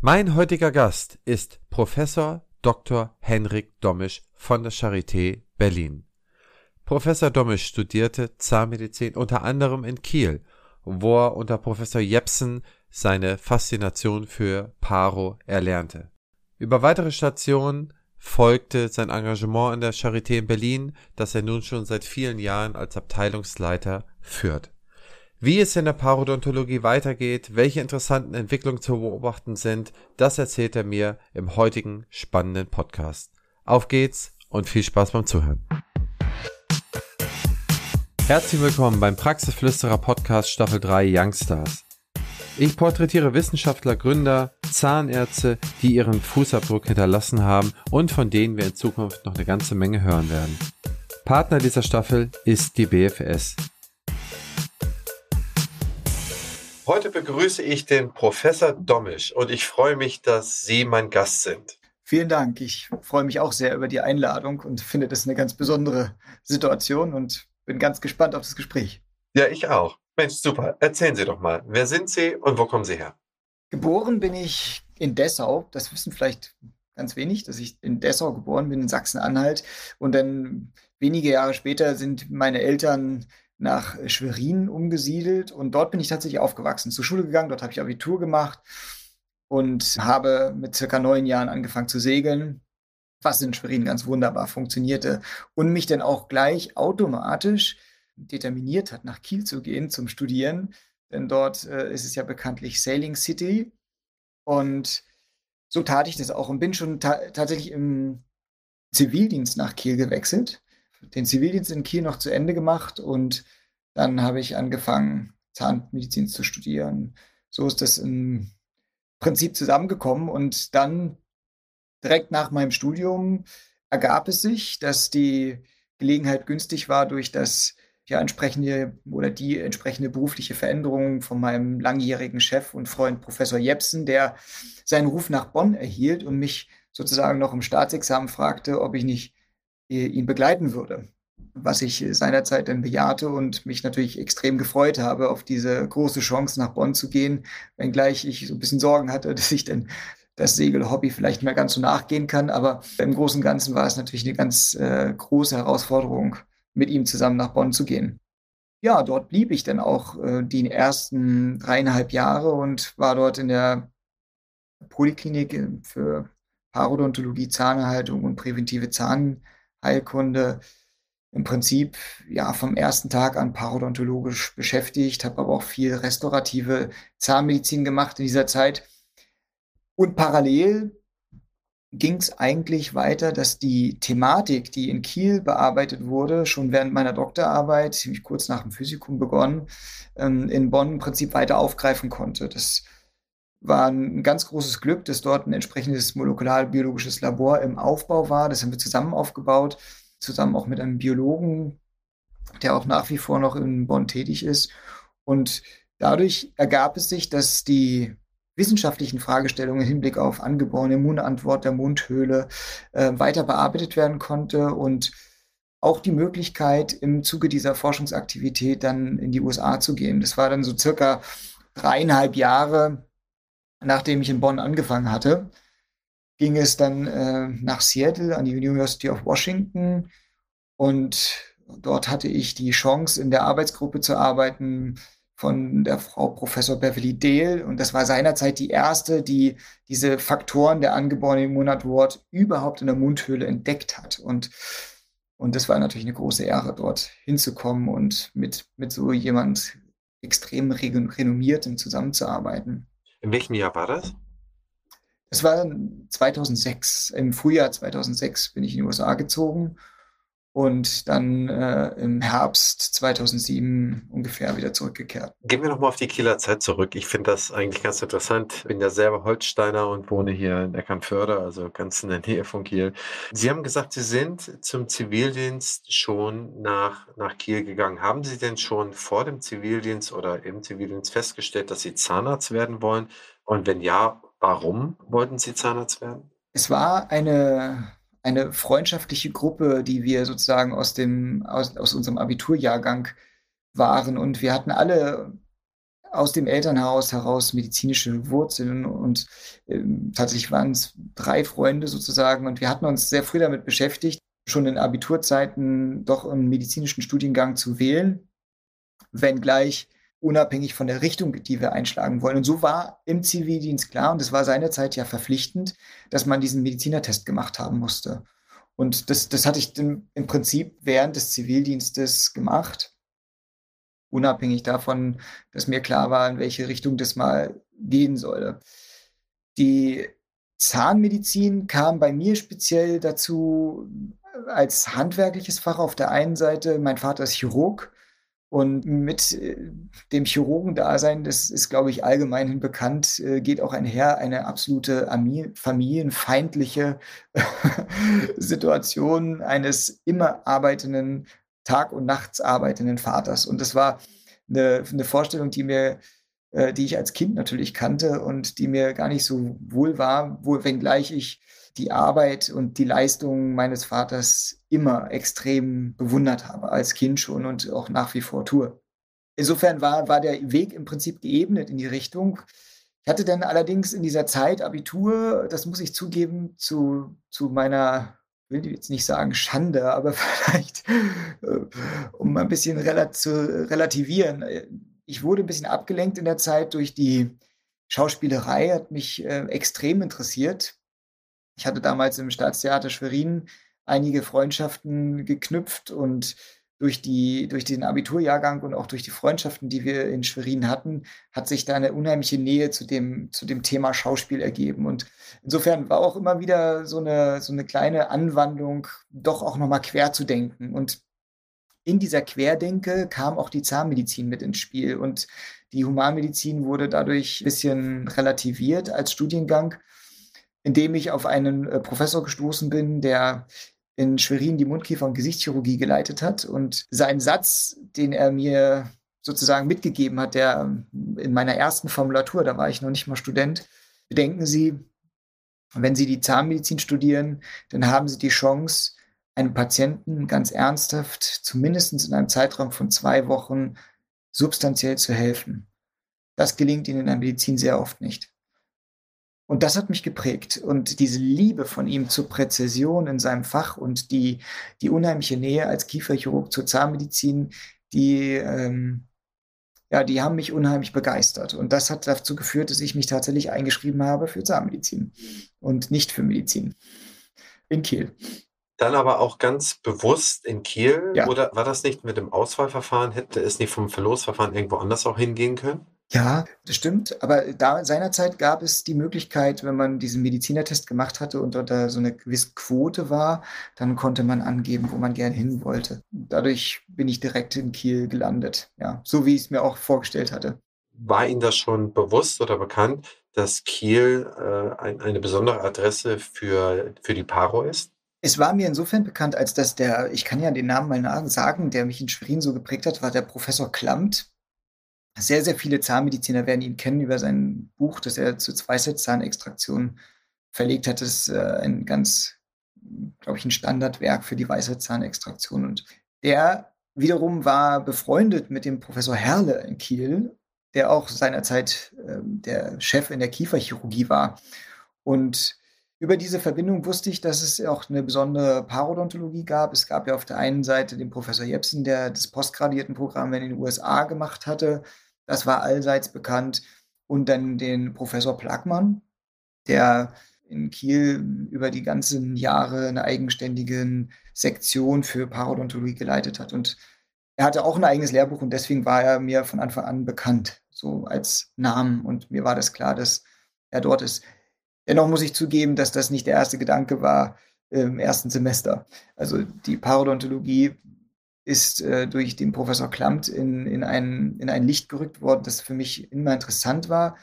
Mein heutiger Gast ist Professor Dr. Henrik Domisch von der Charité Berlin. Professor Domisch studierte Zahnmedizin unter anderem in Kiel, wo er unter Professor Jepsen seine Faszination für Paro erlernte. Über weitere Stationen folgte sein Engagement an der Charité in Berlin, das er nun schon seit vielen Jahren als Abteilungsleiter führt. Wie es in der Parodontologie weitergeht, welche interessanten Entwicklungen zu beobachten sind, das erzählt er mir im heutigen spannenden Podcast. Auf geht's und viel Spaß beim Zuhören. Herzlich willkommen beim Praxisflüsterer Podcast Staffel 3 Youngstars. Ich porträtiere Wissenschaftler, Gründer, Zahnärzte, die ihren Fußabdruck hinterlassen haben und von denen wir in Zukunft noch eine ganze Menge hören werden. Partner dieser Staffel ist die BFS. Heute begrüße ich den Professor Domisch und ich freue mich, dass Sie mein Gast sind. Vielen Dank. Ich freue mich auch sehr über die Einladung und finde das eine ganz besondere Situation und bin ganz gespannt auf das Gespräch. Ja, ich auch. Mensch, super. Erzählen Sie doch mal, wer sind Sie und wo kommen Sie her? Geboren bin ich in Dessau. Das wissen vielleicht ganz wenig, dass ich in Dessau geboren bin, in Sachsen-Anhalt. Und dann wenige Jahre später sind meine Eltern nach Schwerin umgesiedelt und dort bin ich tatsächlich aufgewachsen, zur Schule gegangen, dort habe ich Abitur gemacht und habe mit circa neun Jahren angefangen zu segeln, was in Schwerin ganz wunderbar funktionierte und mich dann auch gleich automatisch determiniert hat, nach Kiel zu gehen zum Studieren. Denn dort äh, ist es ja bekanntlich Sailing City. Und so tat ich das auch und bin schon ta tatsächlich im Zivildienst nach Kiel gewechselt. Den Zivildienst in Kiel noch zu Ende gemacht und dann habe ich angefangen, Zahnmedizin zu studieren. So ist das im Prinzip zusammengekommen und dann direkt nach meinem Studium ergab es sich, dass die Gelegenheit günstig war durch das ja, entsprechende oder die entsprechende berufliche Veränderung von meinem langjährigen Chef und Freund Professor Jepsen, der seinen Ruf nach Bonn erhielt und mich sozusagen noch im Staatsexamen fragte, ob ich nicht ihn begleiten würde. Was ich seinerzeit dann bejahte und mich natürlich extrem gefreut habe, auf diese große Chance nach Bonn zu gehen, wenngleich ich so ein bisschen Sorgen hatte, dass ich dann das Segelhobby vielleicht mehr ganz so nachgehen kann. Aber im Großen und Ganzen war es natürlich eine ganz äh, große Herausforderung, mit ihm zusammen nach Bonn zu gehen. Ja, dort blieb ich dann auch äh, die ersten dreieinhalb Jahre und war dort in der Poliklinik äh, für Parodontologie, Zahnerhaltung und präventive Zahnheilkunde im Prinzip ja vom ersten Tag an parodontologisch beschäftigt, habe aber auch viel restaurative Zahnmedizin gemacht in dieser Zeit. Und parallel ging es eigentlich weiter, dass die Thematik, die in Kiel bearbeitet wurde, schon während meiner Doktorarbeit, ziemlich kurz nach dem Physikum begonnen, ähm, in Bonn im Prinzip weiter aufgreifen konnte. Das war ein ganz großes Glück, dass dort ein entsprechendes molekularbiologisches Labor im Aufbau war. Das haben wir zusammen aufgebaut, zusammen auch mit einem Biologen, der auch nach wie vor noch in Bonn tätig ist. Und dadurch ergab es sich, dass die wissenschaftlichen Fragestellungen im Hinblick auf angeborene Immunantwort der Mundhöhle äh, weiter bearbeitet werden konnte und auch die Möglichkeit, im Zuge dieser Forschungsaktivität dann in die USA zu gehen. Das war dann so circa dreieinhalb Jahre, nachdem ich in Bonn angefangen hatte, ging es dann äh, nach Seattle an die University of Washington und dort hatte ich die Chance, in der Arbeitsgruppe zu arbeiten, von der Frau Professor Beverly Dale. Und das war seinerzeit die erste, die diese Faktoren der angeborenen Immunantwort überhaupt in der Mundhöhle entdeckt hat. Und, und das war natürlich eine große Ehre, dort hinzukommen und mit, mit so jemand extrem renommiertem zusammenzuarbeiten. In welchem Jahr war das? Das war 2006. Im Frühjahr 2006 bin ich in die USA gezogen und dann äh, im Herbst 2007 ungefähr wieder zurückgekehrt. Gehen wir nochmal auf die Kieler Zeit zurück. Ich finde das eigentlich ganz interessant. Ich bin ja selber Holsteiner und wohne hier in Eckernförde, also ganz in der Nähe von Kiel. Sie haben gesagt, Sie sind zum Zivildienst schon nach, nach Kiel gegangen. Haben Sie denn schon vor dem Zivildienst oder im Zivildienst festgestellt, dass Sie Zahnarzt werden wollen? Und wenn ja, warum wollten Sie Zahnarzt werden? Es war eine eine freundschaftliche Gruppe, die wir sozusagen aus dem, aus, aus unserem Abiturjahrgang waren. Und wir hatten alle aus dem Elternhaus heraus medizinische Wurzeln und äh, tatsächlich waren es drei Freunde sozusagen und wir hatten uns sehr früh damit beschäftigt, schon in Abiturzeiten doch einen medizinischen Studiengang zu wählen, wenngleich unabhängig von der Richtung, die wir einschlagen wollen. Und so war im Zivildienst klar, und es war seinerzeit ja verpflichtend, dass man diesen Medizinertest gemacht haben musste. Und das, das hatte ich im Prinzip während des Zivildienstes gemacht, unabhängig davon, dass mir klar war, in welche Richtung das mal gehen solle. Die Zahnmedizin kam bei mir speziell dazu als handwerkliches Fach auf der einen Seite. Mein Vater ist Chirurg und mit äh, dem Chirurgendasein, das ist, glaube ich, allgemeinhin bekannt, äh, geht auch einher eine absolute familienfeindliche Situation eines immer arbeitenden, Tag- und Nachts arbeitenden Vaters. Und das war eine, eine Vorstellung, die mir äh, die ich als Kind natürlich kannte und die mir gar nicht so wohl war, wohl wenngleich ich die Arbeit und die Leistung meines Vaters immer extrem bewundert habe, als Kind schon und auch nach wie vor tue. Insofern war, war der Weg im Prinzip geebnet in die Richtung. Ich hatte dann allerdings in dieser Zeit Abitur, das muss ich zugeben, zu, zu meiner, will ich jetzt nicht sagen Schande, aber vielleicht, äh, um ein bisschen zu relativieren. Ich wurde ein bisschen abgelenkt in der Zeit durch die Schauspielerei, hat mich äh, extrem interessiert. Ich hatte damals im Staatstheater Schwerin einige Freundschaften geknüpft und durch, die, durch den Abiturjahrgang und auch durch die Freundschaften, die wir in Schwerin hatten, hat sich da eine unheimliche Nähe zu dem, zu dem Thema Schauspiel ergeben. Und insofern war auch immer wieder so eine, so eine kleine Anwandlung, doch auch nochmal quer zu denken. Und in dieser Querdenke kam auch die Zahnmedizin mit ins Spiel. Und die Humanmedizin wurde dadurch ein bisschen relativiert als Studiengang indem ich auf einen äh, Professor gestoßen bin, der in Schwerin die Mundkiefer- und Gesichtschirurgie geleitet hat. Und sein Satz, den er mir sozusagen mitgegeben hat, der ähm, in meiner ersten Formulatur, da war ich noch nicht mal Student, bedenken Sie, wenn Sie die Zahnmedizin studieren, dann haben Sie die Chance, einem Patienten ganz ernsthaft, zumindest in einem Zeitraum von zwei Wochen, substanziell zu helfen. Das gelingt Ihnen in der Medizin sehr oft nicht. Und das hat mich geprägt. Und diese Liebe von ihm zur Präzision in seinem Fach und die, die unheimliche Nähe als Kieferchirurg zur Zahnmedizin, die, ähm, ja, die haben mich unheimlich begeistert. Und das hat dazu geführt, dass ich mich tatsächlich eingeschrieben habe für Zahnmedizin und nicht für Medizin. In Kiel. Dann aber auch ganz bewusst in Kiel? Ja. Oder war das nicht mit dem Auswahlverfahren? Hätte es nicht vom Verlosverfahren irgendwo anders auch hingehen können? Ja, das stimmt. Aber da seinerzeit gab es die Möglichkeit, wenn man diesen Medizinertest gemacht hatte und da so eine gewisse Quote war, dann konnte man angeben, wo man gerne hin wollte. Dadurch bin ich direkt in Kiel gelandet. Ja, so wie ich es mir auch vorgestellt hatte. War Ihnen das schon bewusst oder bekannt, dass Kiel äh, ein, eine besondere Adresse für, für die Paro ist? Es war mir insofern bekannt, als dass der, ich kann ja den Namen mal sagen, der mich in Schwerin so geprägt hat, war der Professor Klamt sehr, sehr viele Zahnmediziner werden ihn kennen über sein Buch, das er zur Weisheitszahnextraktion verlegt hat. Das ist äh, ein ganz, glaube ich, ein Standardwerk für die Weisheitszahnextraktion. Und der wiederum war befreundet mit dem Professor Herle in Kiel, der auch seinerzeit äh, der Chef in der Kieferchirurgie war. Und über diese Verbindung wusste ich, dass es auch eine besondere Parodontologie gab. Es gab ja auf der einen Seite den Professor Jepsen, der das Postgradiertenprogramm in den USA gemacht hatte. Das war allseits bekannt. Und dann den Professor Plackmann, der in Kiel über die ganzen Jahre eine eigenständige Sektion für Parodontologie geleitet hat. Und er hatte auch ein eigenes Lehrbuch und deswegen war er mir von Anfang an bekannt, so als Namen. Und mir war das klar, dass er dort ist. Dennoch muss ich zugeben, dass das nicht der erste Gedanke war im ersten Semester. Also die Parodontologie ist äh, durch den Professor Klamt in, in, ein, in ein Licht gerückt worden, das für mich immer interessant war.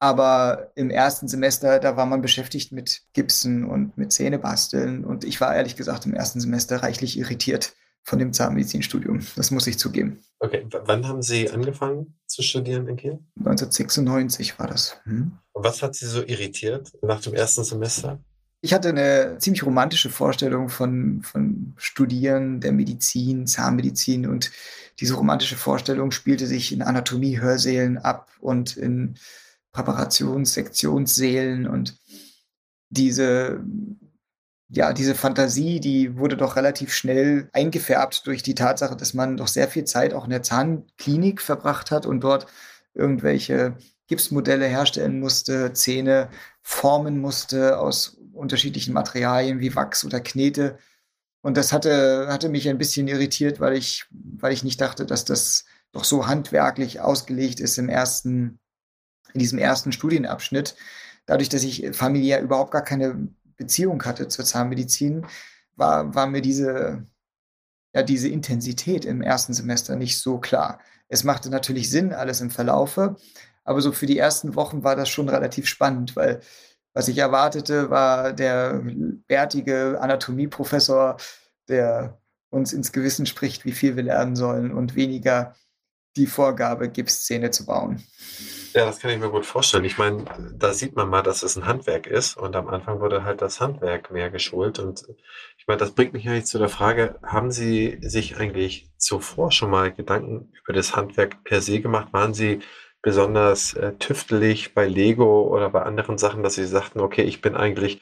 Aber im ersten Semester, da war man beschäftigt mit Gipsen und mit Zähnebasteln. Und ich war ehrlich gesagt im ersten Semester reichlich irritiert von dem Zahnmedizinstudium. Das muss ich zugeben. Okay, w wann haben Sie angefangen zu studieren in Kiel? 1996 war das. Hm? Und was hat Sie so irritiert nach dem ersten Semester? Ich hatte eine ziemlich romantische Vorstellung von, von Studieren der Medizin, Zahnmedizin und diese romantische Vorstellung spielte sich in Anatomie-Hörsälen ab und in Präparationssektionssälen und diese ja, diese Fantasie, die wurde doch relativ schnell eingefärbt durch die Tatsache, dass man doch sehr viel Zeit auch in der Zahnklinik verbracht hat und dort irgendwelche Gipsmodelle herstellen musste, Zähne formen musste aus unterschiedlichen Materialien wie Wachs oder Knete. Und das hatte, hatte mich ein bisschen irritiert, weil ich, weil ich nicht dachte, dass das doch so handwerklich ausgelegt ist im ersten, in diesem ersten Studienabschnitt. Dadurch, dass ich familiär überhaupt gar keine Beziehung hatte zur Zahnmedizin, war, war mir diese, ja, diese Intensität im ersten Semester nicht so klar. Es machte natürlich Sinn, alles im Verlaufe, aber so für die ersten Wochen war das schon relativ spannend, weil was ich erwartete, war der bärtige Anatomieprofessor, der uns ins Gewissen spricht, wie viel wir lernen sollen und weniger die Vorgabe, Gipszähne zu bauen. Ja, das kann ich mir gut vorstellen. Ich meine, da sieht man mal, dass es ein Handwerk ist und am Anfang wurde halt das Handwerk mehr geschult und ich meine, das bringt mich eigentlich zu der Frage, haben Sie sich eigentlich zuvor schon mal Gedanken über das Handwerk per se gemacht? Waren Sie besonders äh, tüftelig bei Lego oder bei anderen Sachen, dass Sie sagten, okay, ich bin eigentlich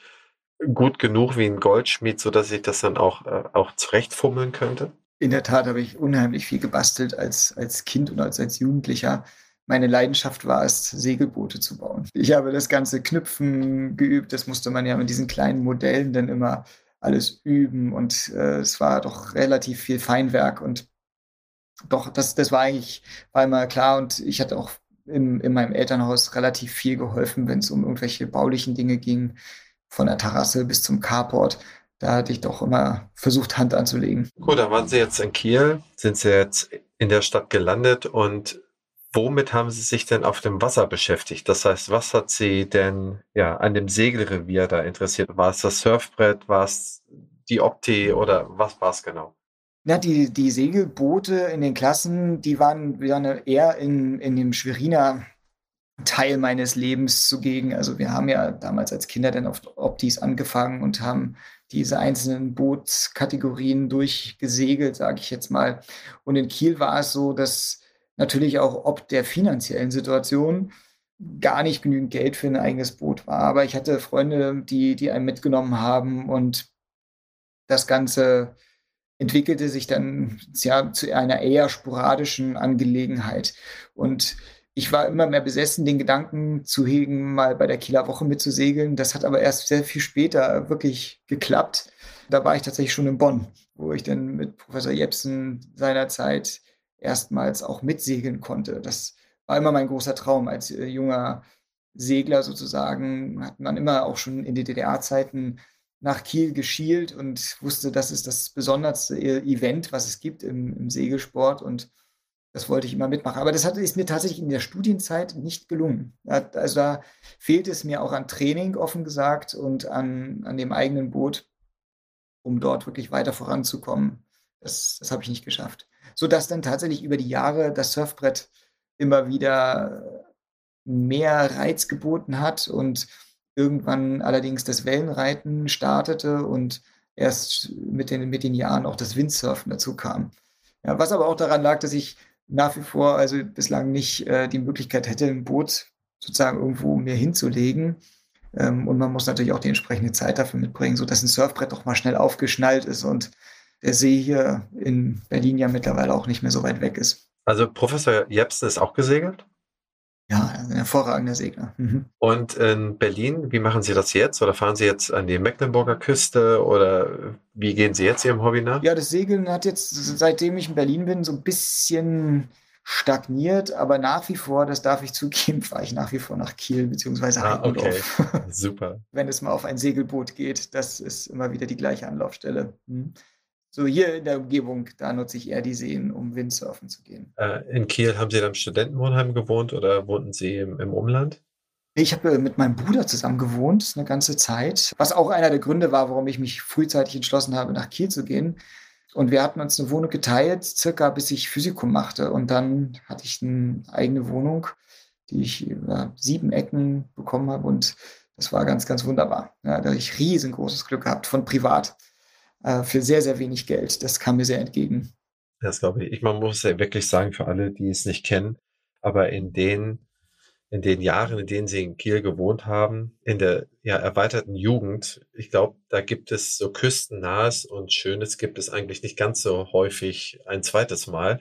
gut genug wie ein Goldschmied, sodass ich das dann auch, äh, auch zurechtfummeln könnte? In der Tat habe ich unheimlich viel gebastelt als, als Kind und als, als Jugendlicher meine Leidenschaft war es, Segelboote zu bauen. Ich habe das ganze Knüpfen geübt. Das musste man ja mit diesen kleinen Modellen dann immer alles üben. Und äh, es war doch relativ viel Feinwerk. Und doch, das, das war eigentlich, war immer klar. Und ich hatte auch im, in meinem Elternhaus relativ viel geholfen, wenn es um irgendwelche baulichen Dinge ging, von der Terrasse bis zum Carport. Da hatte ich doch immer versucht, Hand anzulegen. Gut, dann waren Sie jetzt in Kiel, sind Sie jetzt in der Stadt gelandet und Womit haben Sie sich denn auf dem Wasser beschäftigt? Das heißt, was hat Sie denn ja an dem Segelrevier da interessiert? War es das Surfbrett? War es die Opti oder was war es genau? Ja, die, die Segelboote in den Klassen, die waren, waren eher in, in dem Schweriner Teil meines Lebens zugegen. Also wir haben ja damals als Kinder dann auf Optis angefangen und haben diese einzelnen Bootskategorien durchgesegelt, sage ich jetzt mal. Und in Kiel war es so, dass natürlich auch ob der finanziellen Situation gar nicht genügend Geld für ein eigenes Boot war. Aber ich hatte Freunde, die, die einen mitgenommen haben und das Ganze entwickelte sich dann ja, zu einer eher sporadischen Angelegenheit. Und ich war immer mehr besessen, den Gedanken zu hegen, mal bei der Kieler Woche mitzusegeln. Das hat aber erst sehr viel später wirklich geklappt. Da war ich tatsächlich schon in Bonn, wo ich dann mit Professor Jepsen seinerzeit erstmals auch mitsegeln konnte. Das war immer mein großer Traum als äh, junger Segler sozusagen. Hat man immer auch schon in den DDR-Zeiten nach Kiel geschielt und wusste, das ist das besonderste e-, Event, was es gibt im, im Segelsport und das wollte ich immer mitmachen. Aber das hat, ist mir tatsächlich in der Studienzeit nicht gelungen. Also da fehlt es mir auch an Training, offen gesagt, und an, an dem eigenen Boot, um dort wirklich weiter voranzukommen. Das, das habe ich nicht geschafft sodass dann tatsächlich über die Jahre das Surfbrett immer wieder mehr Reiz geboten hat und irgendwann allerdings das Wellenreiten startete und erst mit den, mit den Jahren auch das Windsurfen dazu kam. Ja, was aber auch daran lag, dass ich nach wie vor also bislang nicht äh, die Möglichkeit hätte, ein Boot sozusagen irgendwo mir hinzulegen. Ähm, und man muss natürlich auch die entsprechende Zeit dafür mitbringen, sodass ein Surfbrett doch mal schnell aufgeschnallt ist und der See hier in Berlin ja mittlerweile auch nicht mehr so weit weg ist. Also Professor Jepsen ist auch gesegelt? Ja, ein hervorragender Segler. Mhm. Und in Berlin, wie machen Sie das jetzt? Oder fahren Sie jetzt an die Mecklenburger Küste oder wie gehen Sie jetzt Ihrem Hobby nach? Ja, das Segeln hat jetzt, seitdem ich in Berlin bin, so ein bisschen stagniert, aber nach wie vor, das darf ich zugeben, fahre ich nach wie vor nach Kiel bzw. Ah, okay, super. Wenn es mal auf ein Segelboot geht, das ist immer wieder die gleiche Anlaufstelle. Mhm. So hier in der Umgebung, da nutze ich eher die Seen, um Windsurfen zu gehen. Äh, in Kiel haben Sie dann im Studentenwohnheim gewohnt oder wohnten Sie im, im Umland? Ich habe mit meinem Bruder zusammen gewohnt, eine ganze Zeit, was auch einer der Gründe war, warum ich mich frühzeitig entschlossen habe, nach Kiel zu gehen. Und wir hatten uns eine Wohnung geteilt, circa bis ich Physikum machte. Und dann hatte ich eine eigene Wohnung, die ich über sieben Ecken bekommen habe. Und das war ganz, ganz wunderbar. Ja, da habe ich riesengroßes Glück gehabt von privat äh, für sehr, sehr wenig Geld. Das kam mir sehr entgegen. Das glaube ich. Man muss ja wirklich sagen, für alle, die es nicht kennen, aber in den, in den Jahren, in denen sie in Kiel gewohnt haben, in der ja, erweiterten Jugend, ich glaube, da gibt es so küstennahes und Schönes gibt es eigentlich nicht ganz so häufig ein zweites Mal.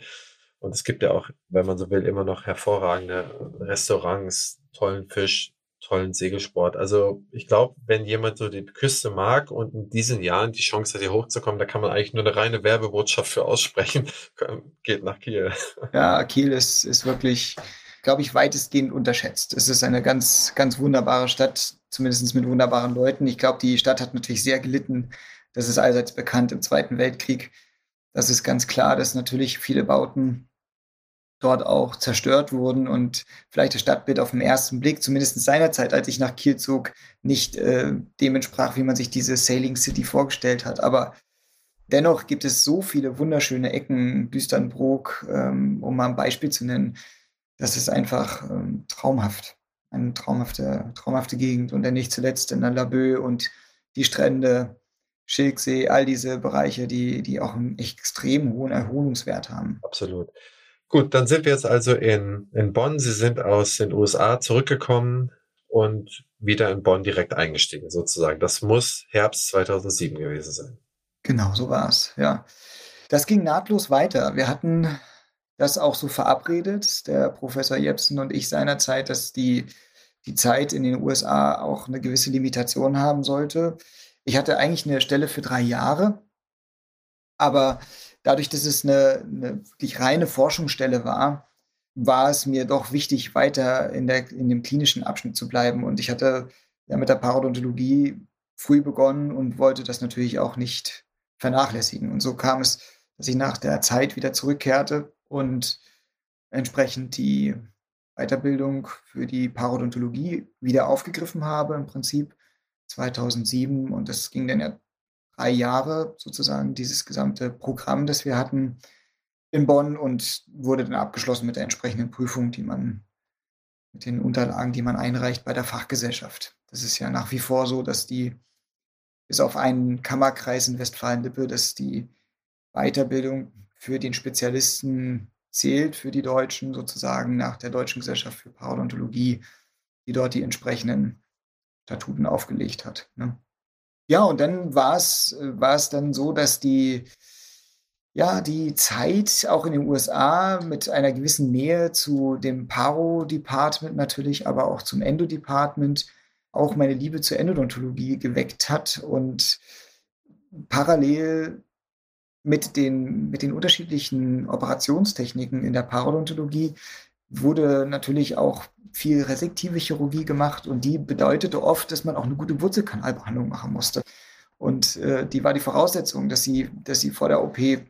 Und es gibt ja auch, wenn man so will, immer noch hervorragende Restaurants, tollen Fisch, tollen Segelsport. Also ich glaube, wenn jemand so die Küste mag und in diesen Jahren die Chance hat, hier hochzukommen, da kann man eigentlich nur eine reine Werbebotschaft für aussprechen. Geht nach Kiel. Ja, Kiel ist, ist wirklich, glaube ich, weitestgehend unterschätzt. Es ist eine ganz, ganz wunderbare Stadt, zumindest mit wunderbaren Leuten. Ich glaube, die Stadt hat natürlich sehr gelitten. Das ist allseits bekannt im Zweiten Weltkrieg. Das ist ganz klar, dass natürlich viele Bauten dort auch zerstört wurden und vielleicht das Stadtbild auf den ersten Blick, zumindest seinerzeit, als ich nach Kiel zog, nicht äh, dem entsprach, wie man sich diese Sailing City vorgestellt hat. Aber dennoch gibt es so viele wunderschöne Ecken, Düsternbrook, ähm, um mal ein Beispiel zu nennen. Das ist einfach ähm, traumhaft. Eine traumhafte, traumhafte Gegend. Und dann nicht zuletzt in der Laboe und die Strände, Schilksee, all diese Bereiche, die, die auch einen extrem hohen Erholungswert haben. Absolut. Gut, dann sind wir jetzt also in, in Bonn. Sie sind aus den USA zurückgekommen und wieder in Bonn direkt eingestiegen, sozusagen. Das muss Herbst 2007 gewesen sein. Genau, so war es, ja. Das ging nahtlos weiter. Wir hatten das auch so verabredet, der Professor Jepsen und ich seinerzeit, dass die, die Zeit in den USA auch eine gewisse Limitation haben sollte. Ich hatte eigentlich eine Stelle für drei Jahre, aber dadurch, dass es eine, eine wirklich reine Forschungsstelle war, war es mir doch wichtig, weiter in, der, in dem klinischen Abschnitt zu bleiben. Und ich hatte ja mit der Parodontologie früh begonnen und wollte das natürlich auch nicht vernachlässigen. Und so kam es, dass ich nach der Zeit wieder zurückkehrte und entsprechend die Weiterbildung für die Parodontologie wieder aufgegriffen habe, im Prinzip 2007. Und das ging dann ja drei Jahre sozusagen dieses gesamte Programm, das wir hatten in Bonn und wurde dann abgeschlossen mit der entsprechenden Prüfung, die man mit den Unterlagen, die man einreicht bei der Fachgesellschaft. Das ist ja nach wie vor so, dass die bis auf einen Kammerkreis in Westfalen-Lippe, dass die Weiterbildung für den Spezialisten zählt, für die Deutschen sozusagen nach der Deutschen Gesellschaft für Parodontologie, die dort die entsprechenden Statuten aufgelegt hat. Ne? Ja, und dann war es, dann so, dass die, ja, die Zeit auch in den USA mit einer gewissen Nähe zu dem Paro-Department natürlich, aber auch zum Endo-Department auch meine Liebe zur Endodontologie geweckt hat und parallel mit den, mit den unterschiedlichen Operationstechniken in der Parodontologie wurde natürlich auch viel resektive Chirurgie gemacht und die bedeutete oft, dass man auch eine gute Wurzelkanalbehandlung machen musste. Und äh, die war die Voraussetzung, dass sie, dass sie vor der OP äh,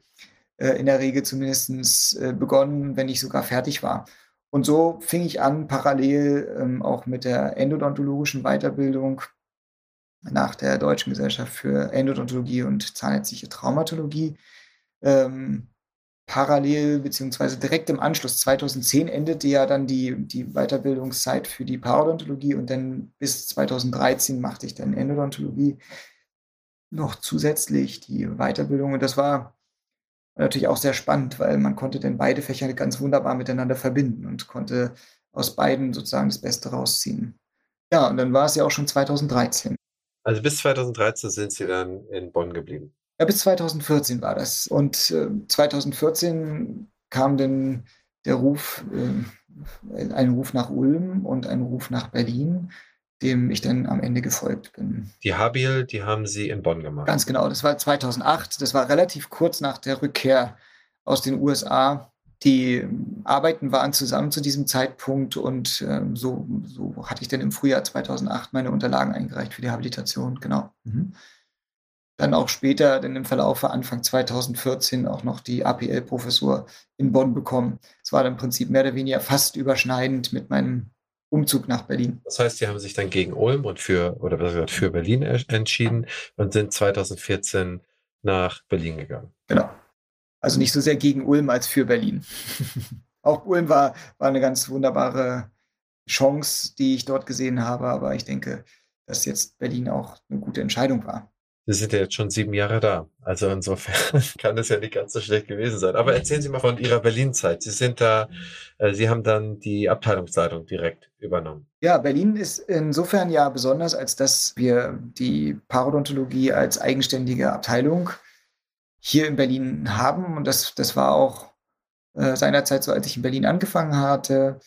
in der Regel zumindest äh, begonnen, wenn nicht sogar fertig war. Und so fing ich an, parallel ähm, auch mit der endodontologischen Weiterbildung nach der Deutschen Gesellschaft für Endodontologie und zahnärztliche Traumatologie ähm, parallel beziehungsweise direkt im Anschluss, 2010 endete ja dann die, die Weiterbildungszeit für die Parodontologie und dann bis 2013 machte ich dann Endodontologie noch zusätzlich die Weiterbildung und das war natürlich auch sehr spannend, weil man konnte dann beide Fächer ganz wunderbar miteinander verbinden und konnte aus beiden sozusagen das Beste rausziehen. Ja, und dann war es ja auch schon 2013. Also bis 2013 sind Sie dann in Bonn geblieben. Ja, bis 2014 war das. Und äh, 2014 kam dann der Ruf, äh, ein Ruf nach Ulm und ein Ruf nach Berlin, dem ich dann am Ende gefolgt bin. Die Habil, die haben Sie in Bonn gemacht. Ganz genau, das war 2008. Das war relativ kurz nach der Rückkehr aus den USA. Die Arbeiten waren zusammen zu diesem Zeitpunkt und äh, so, so hatte ich dann im Frühjahr 2008 meine Unterlagen eingereicht für die Habilitation. Genau. Mhm dann auch später, dann im Verlauf Anfang 2014 auch noch die APL-Professur in Bonn bekommen. Es war dann im Prinzip mehr oder weniger fast überschneidend mit meinem Umzug nach Berlin. Das heißt, Sie haben sich dann gegen Ulm und für, oder besser gesagt, für Berlin entschieden und sind 2014 nach Berlin gegangen. Genau. Also nicht so sehr gegen Ulm als für Berlin. auch Ulm war, war eine ganz wunderbare Chance, die ich dort gesehen habe, aber ich denke, dass jetzt Berlin auch eine gute Entscheidung war. Sie sind ja jetzt schon sieben Jahre da. Also insofern kann es ja nicht ganz so schlecht gewesen sein. Aber erzählen Sie mal von Ihrer Berlin-Zeit. Sie sind da, äh, Sie haben dann die Abteilungsleitung direkt übernommen. Ja, Berlin ist insofern ja besonders, als dass wir die Parodontologie als eigenständige Abteilung hier in Berlin haben. Und das, das war auch äh, seinerzeit so, als ich in Berlin angefangen hatte,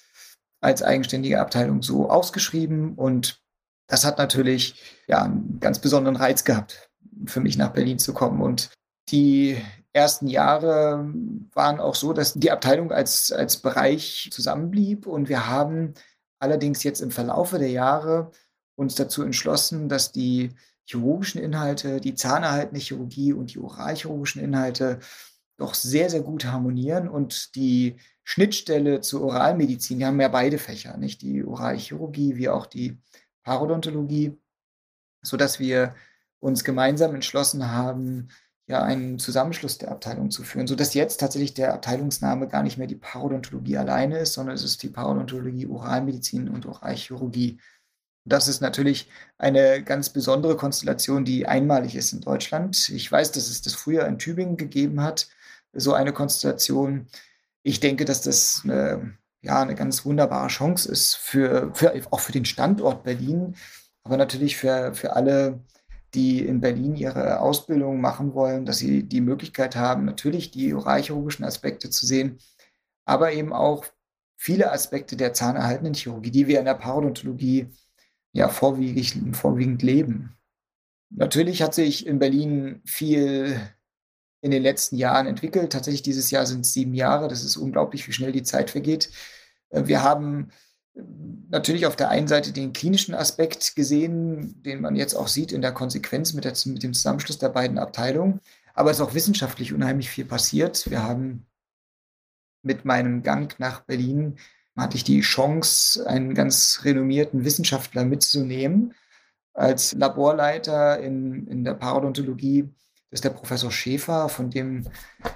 als eigenständige Abteilung so ausgeschrieben. Und das hat natürlich ja einen ganz besonderen Reiz gehabt, für mich nach Berlin zu kommen. Und die ersten Jahre waren auch so, dass die Abteilung als, als Bereich zusammenblieb. Und wir haben allerdings jetzt im Verlaufe der Jahre uns dazu entschlossen, dass die chirurgischen Inhalte, die zahnerhaltende Chirurgie und die oralchirurgischen Inhalte doch sehr, sehr gut harmonieren und die Schnittstelle zur Oralmedizin, die haben ja beide Fächer, nicht die Oralchirurgie wie auch die Parodontologie, sodass wir uns gemeinsam entschlossen haben, ja einen Zusammenschluss der Abteilung zu führen, sodass jetzt tatsächlich der Abteilungsname gar nicht mehr die Parodontologie alleine ist, sondern es ist die Parodontologie Oralmedizin und Oralchirurgie. Das ist natürlich eine ganz besondere Konstellation, die einmalig ist in Deutschland. Ich weiß, dass es das früher in Tübingen gegeben hat, so eine Konstellation. Ich denke, dass das eine, ja, eine ganz wunderbare Chance ist, für, für, auch für den Standort Berlin, aber natürlich für, für alle, die in Berlin ihre Ausbildung machen wollen, dass sie die Möglichkeit haben, natürlich die oralchirurgischen Aspekte zu sehen, aber eben auch viele Aspekte der zahnerhaltenden Chirurgie, die wir in der Parodontologie ja vorwiegend, vorwiegend leben. Natürlich hat sich in Berlin viel in den letzten Jahren entwickelt. Tatsächlich dieses Jahr sind es sieben Jahre. Das ist unglaublich, wie schnell die Zeit vergeht. Wir haben natürlich auf der einen Seite den klinischen Aspekt gesehen, den man jetzt auch sieht in der Konsequenz mit, der, mit dem Zusammenschluss der beiden Abteilungen. Aber es ist auch wissenschaftlich unheimlich viel passiert. Wir haben mit meinem Gang nach Berlin hatte ich die Chance, einen ganz renommierten Wissenschaftler mitzunehmen. Als Laborleiter in, in der Parodontologie das ist der Professor Schäfer, von dem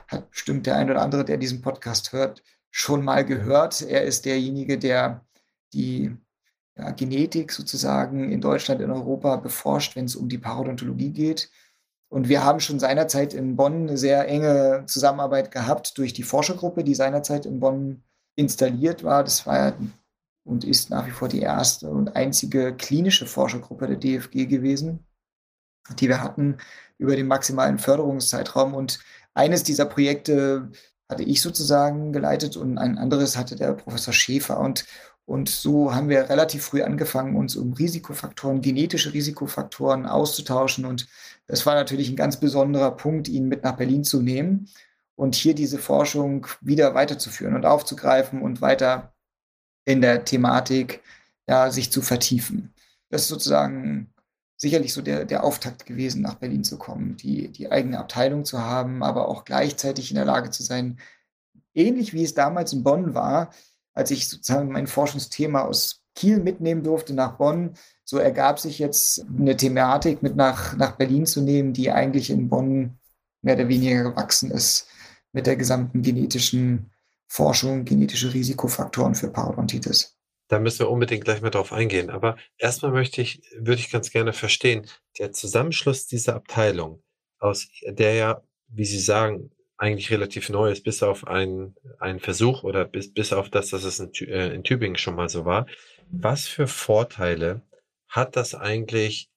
hat bestimmt der ein oder andere, der diesen Podcast hört, schon mal gehört. Er ist derjenige, der die ja, Genetik sozusagen in Deutschland, in Europa beforscht, wenn es um die Parodontologie geht. Und wir haben schon seinerzeit in Bonn eine sehr enge Zusammenarbeit gehabt durch die Forschergruppe, die seinerzeit in Bonn installiert war. Das war ja und ist nach wie vor die erste und einzige klinische Forschergruppe der DFG gewesen, die wir hatten über den maximalen Förderungszeitraum. Und eines dieser Projekte hatte ich sozusagen geleitet und ein anderes hatte der Professor Schäfer. Und, und so haben wir relativ früh angefangen, uns um Risikofaktoren, genetische Risikofaktoren auszutauschen. Und das war natürlich ein ganz besonderer Punkt, ihn mit nach Berlin zu nehmen und hier diese Forschung wieder weiterzuführen und aufzugreifen und weiter in der Thematik ja, sich zu vertiefen. Das ist sozusagen sicherlich so der, der Auftakt gewesen, nach Berlin zu kommen, die, die eigene Abteilung zu haben, aber auch gleichzeitig in der Lage zu sein, ähnlich wie es damals in Bonn war, als ich sozusagen mein Forschungsthema aus Kiel mitnehmen durfte nach Bonn, so ergab sich jetzt eine Thematik mit nach, nach Berlin zu nehmen, die eigentlich in Bonn mehr oder weniger gewachsen ist mit der gesamten genetischen Forschung, genetische Risikofaktoren für Parodontitis. Da müssen wir unbedingt gleich mal drauf eingehen. Aber erstmal möchte ich, würde ich ganz gerne verstehen, der Zusammenschluss dieser Abteilung, aus der ja, wie Sie sagen, eigentlich relativ neu ist, bis auf einen, einen Versuch oder bis, bis auf das, dass es in, äh, in Tübingen schon mal so war. Was für Vorteile hat das eigentlich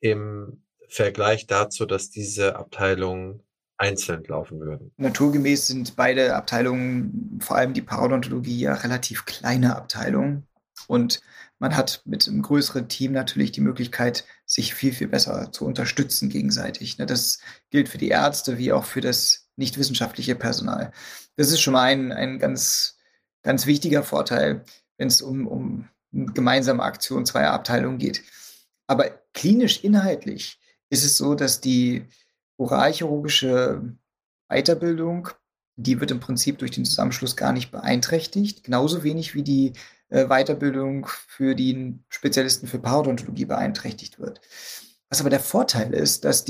im Vergleich dazu, dass diese Abteilung einzeln laufen würden. Naturgemäß sind beide Abteilungen, vor allem die Parodontologie, ja relativ kleine Abteilungen. Und man hat mit einem größeren Team natürlich die Möglichkeit, sich viel, viel besser zu unterstützen gegenseitig. Ne, das gilt für die Ärzte wie auch für das nicht wissenschaftliche Personal. Das ist schon mal ein, ein ganz, ganz wichtiger Vorteil, wenn es um, um gemeinsame Aktion zweier Abteilungen geht. Aber klinisch inhaltlich ist es so, dass die oralchirurgische Weiterbildung, die wird im Prinzip durch den Zusammenschluss gar nicht beeinträchtigt, genauso wenig wie die äh, Weiterbildung für die Spezialisten für Parodontologie beeinträchtigt wird. Was aber der Vorteil ist, dass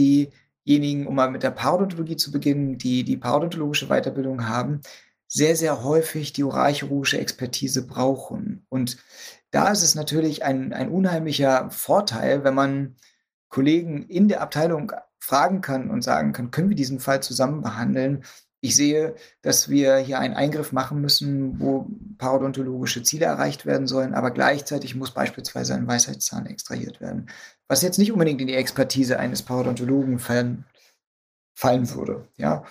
diejenigen, um mal mit der Parodontologie zu beginnen, die die parodontologische Weiterbildung haben, sehr, sehr häufig die oralchirurgische Expertise brauchen. Und da ist es natürlich ein, ein unheimlicher Vorteil, wenn man Kollegen in der Abteilung fragen kann und sagen kann, können wir diesen Fall zusammen behandeln? Ich sehe, dass wir hier einen Eingriff machen müssen, wo parodontologische Ziele erreicht werden sollen, aber gleichzeitig muss beispielsweise ein Weisheitszahn extrahiert werden, was jetzt nicht unbedingt in die Expertise eines Parodontologen fallen, fallen würde. Ja?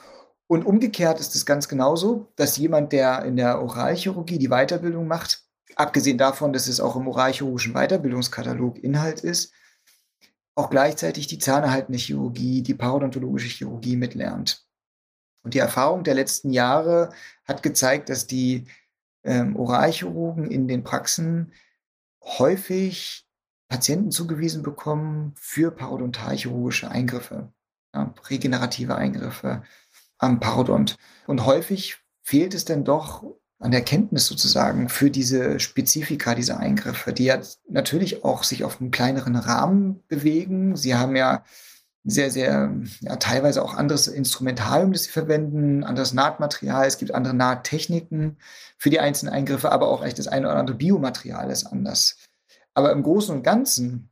Und umgekehrt ist es ganz genauso, dass jemand, der in der Oralchirurgie die Weiterbildung macht, abgesehen davon, dass es auch im oralchirurgischen Weiterbildungskatalog Inhalt ist, auch gleichzeitig die zahnerhaltende Chirurgie, die parodontologische Chirurgie mitlernt. Und die Erfahrung der letzten Jahre hat gezeigt, dass die ähm, Oralchirurgen in den Praxen häufig Patienten zugewiesen bekommen für parodontalchirurgische Eingriffe, ja, regenerative Eingriffe am Parodont. Und häufig fehlt es dann doch an der Kenntnis sozusagen für diese Spezifika dieser Eingriffe, die ja natürlich auch sich auf einem kleineren Rahmen bewegen. Sie haben ja sehr, sehr, ja, teilweise auch anderes Instrumentarium, das sie verwenden, anderes Nahtmaterial, es gibt andere Nahttechniken für die einzelnen Eingriffe, aber auch echt das eine oder andere Biomaterial ist anders. Aber im Großen und Ganzen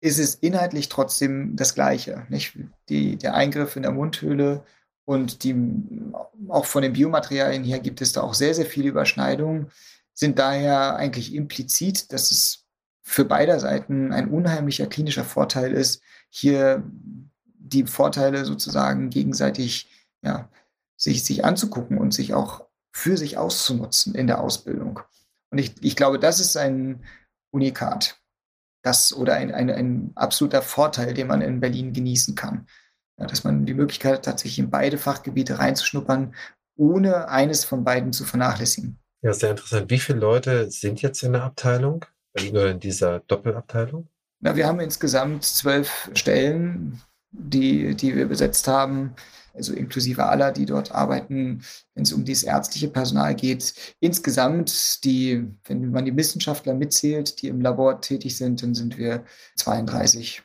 ist es inhaltlich trotzdem das Gleiche. Nicht? Die, der Eingriff in der Mundhöhle und die, auch von den Biomaterialien her gibt es da auch sehr, sehr viele Überschneidungen, sind daher eigentlich implizit, dass es für beide Seiten ein unheimlicher klinischer Vorteil ist, hier die Vorteile sozusagen gegenseitig ja, sich, sich anzugucken und sich auch für sich auszunutzen in der Ausbildung. Und ich, ich glaube, das ist ein Unikat. Das oder ein, ein, ein absoluter Vorteil, den man in Berlin genießen kann. Ja, dass man die Möglichkeit hat, tatsächlich in beide Fachgebiete reinzuschnuppern, ohne eines von beiden zu vernachlässigen. Ja, sehr interessant. Wie viele Leute sind jetzt in der Abteilung oder in dieser Doppelabteilung? Na, wir haben insgesamt zwölf Stellen, die, die wir besetzt haben, also inklusive aller, die dort arbeiten, wenn es um dieses ärztliche Personal geht. Insgesamt, die, wenn man die Wissenschaftler mitzählt, die im Labor tätig sind, dann sind wir 32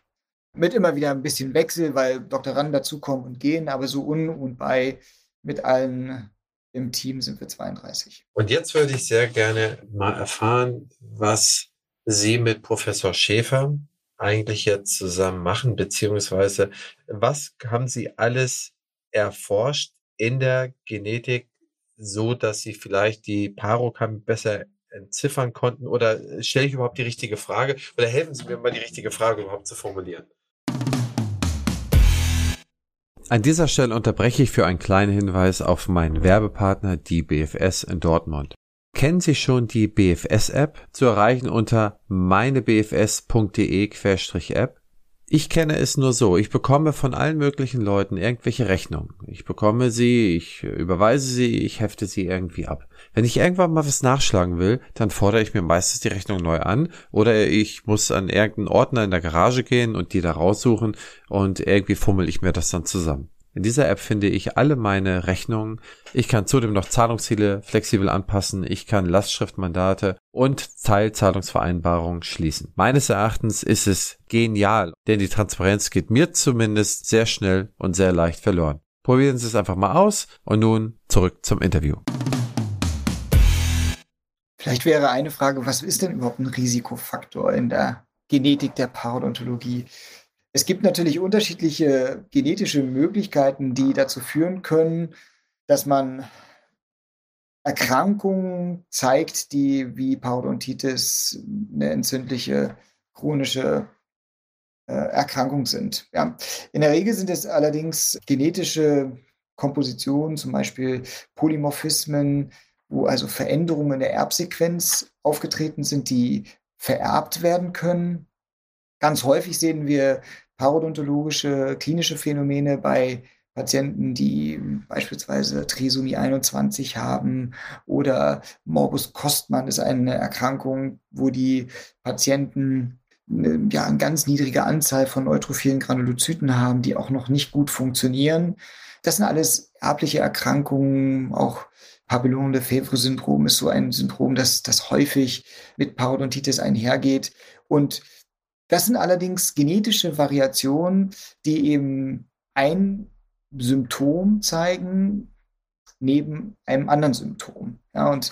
mit immer wieder ein bisschen Wechsel, weil Doktoranden dazukommen und gehen, aber so un und bei mit allen im Team sind wir 32. Und jetzt würde ich sehr gerne mal erfahren, was Sie mit Professor Schäfer eigentlich jetzt zusammen machen, beziehungsweise was haben Sie alles erforscht in der Genetik, so dass Sie vielleicht die Parokam besser entziffern konnten? Oder stelle ich überhaupt die richtige Frage? Oder helfen Sie mir mal, die richtige Frage überhaupt zu formulieren? An dieser Stelle unterbreche ich für einen kleinen Hinweis auf meinen Werbepartner, die BFS in Dortmund. Kennen Sie schon die BFS-App? Zu erreichen unter meinebfs.de-app. Ich kenne es nur so. Ich bekomme von allen möglichen Leuten irgendwelche Rechnungen. Ich bekomme sie, ich überweise sie, ich hefte sie irgendwie ab. Wenn ich irgendwann mal was nachschlagen will, dann fordere ich mir meistens die Rechnung neu an oder ich muss an irgendeinen Ordner in der Garage gehen und die da raussuchen und irgendwie fummel ich mir das dann zusammen. In dieser App finde ich alle meine Rechnungen. Ich kann zudem noch Zahlungsziele flexibel anpassen. Ich kann Lastschriftmandate und Teilzahlungsvereinbarungen schließen. Meines Erachtens ist es genial, denn die Transparenz geht mir zumindest sehr schnell und sehr leicht verloren. Probieren Sie es einfach mal aus und nun zurück zum Interview. Vielleicht wäre eine Frage, was ist denn überhaupt ein Risikofaktor in der Genetik der Parodontologie? Es gibt natürlich unterschiedliche genetische Möglichkeiten, die dazu führen können, dass man Erkrankungen zeigt, die wie Parodontitis eine entzündliche chronische äh, Erkrankung sind. Ja. In der Regel sind es allerdings genetische Kompositionen, zum Beispiel Polymorphismen, wo also Veränderungen in der Erbsequenz aufgetreten sind, die vererbt werden können. Ganz häufig sehen wir parodontologische klinische Phänomene bei Patienten, die beispielsweise Trisomie 21 haben oder Morbus Kostmann ist eine Erkrankung, wo die Patienten ja, eine ganz niedrige Anzahl von neutrophilen Granulozyten haben, die auch noch nicht gut funktionieren. Das sind alles erbliche Erkrankungen, auch Papillon-Lefebvre-Syndrom ist so ein Syndrom, das, das häufig mit Parodontitis einhergeht. Und das sind allerdings genetische Variationen, die eben ein Symptom zeigen neben einem anderen Symptom. Ja, und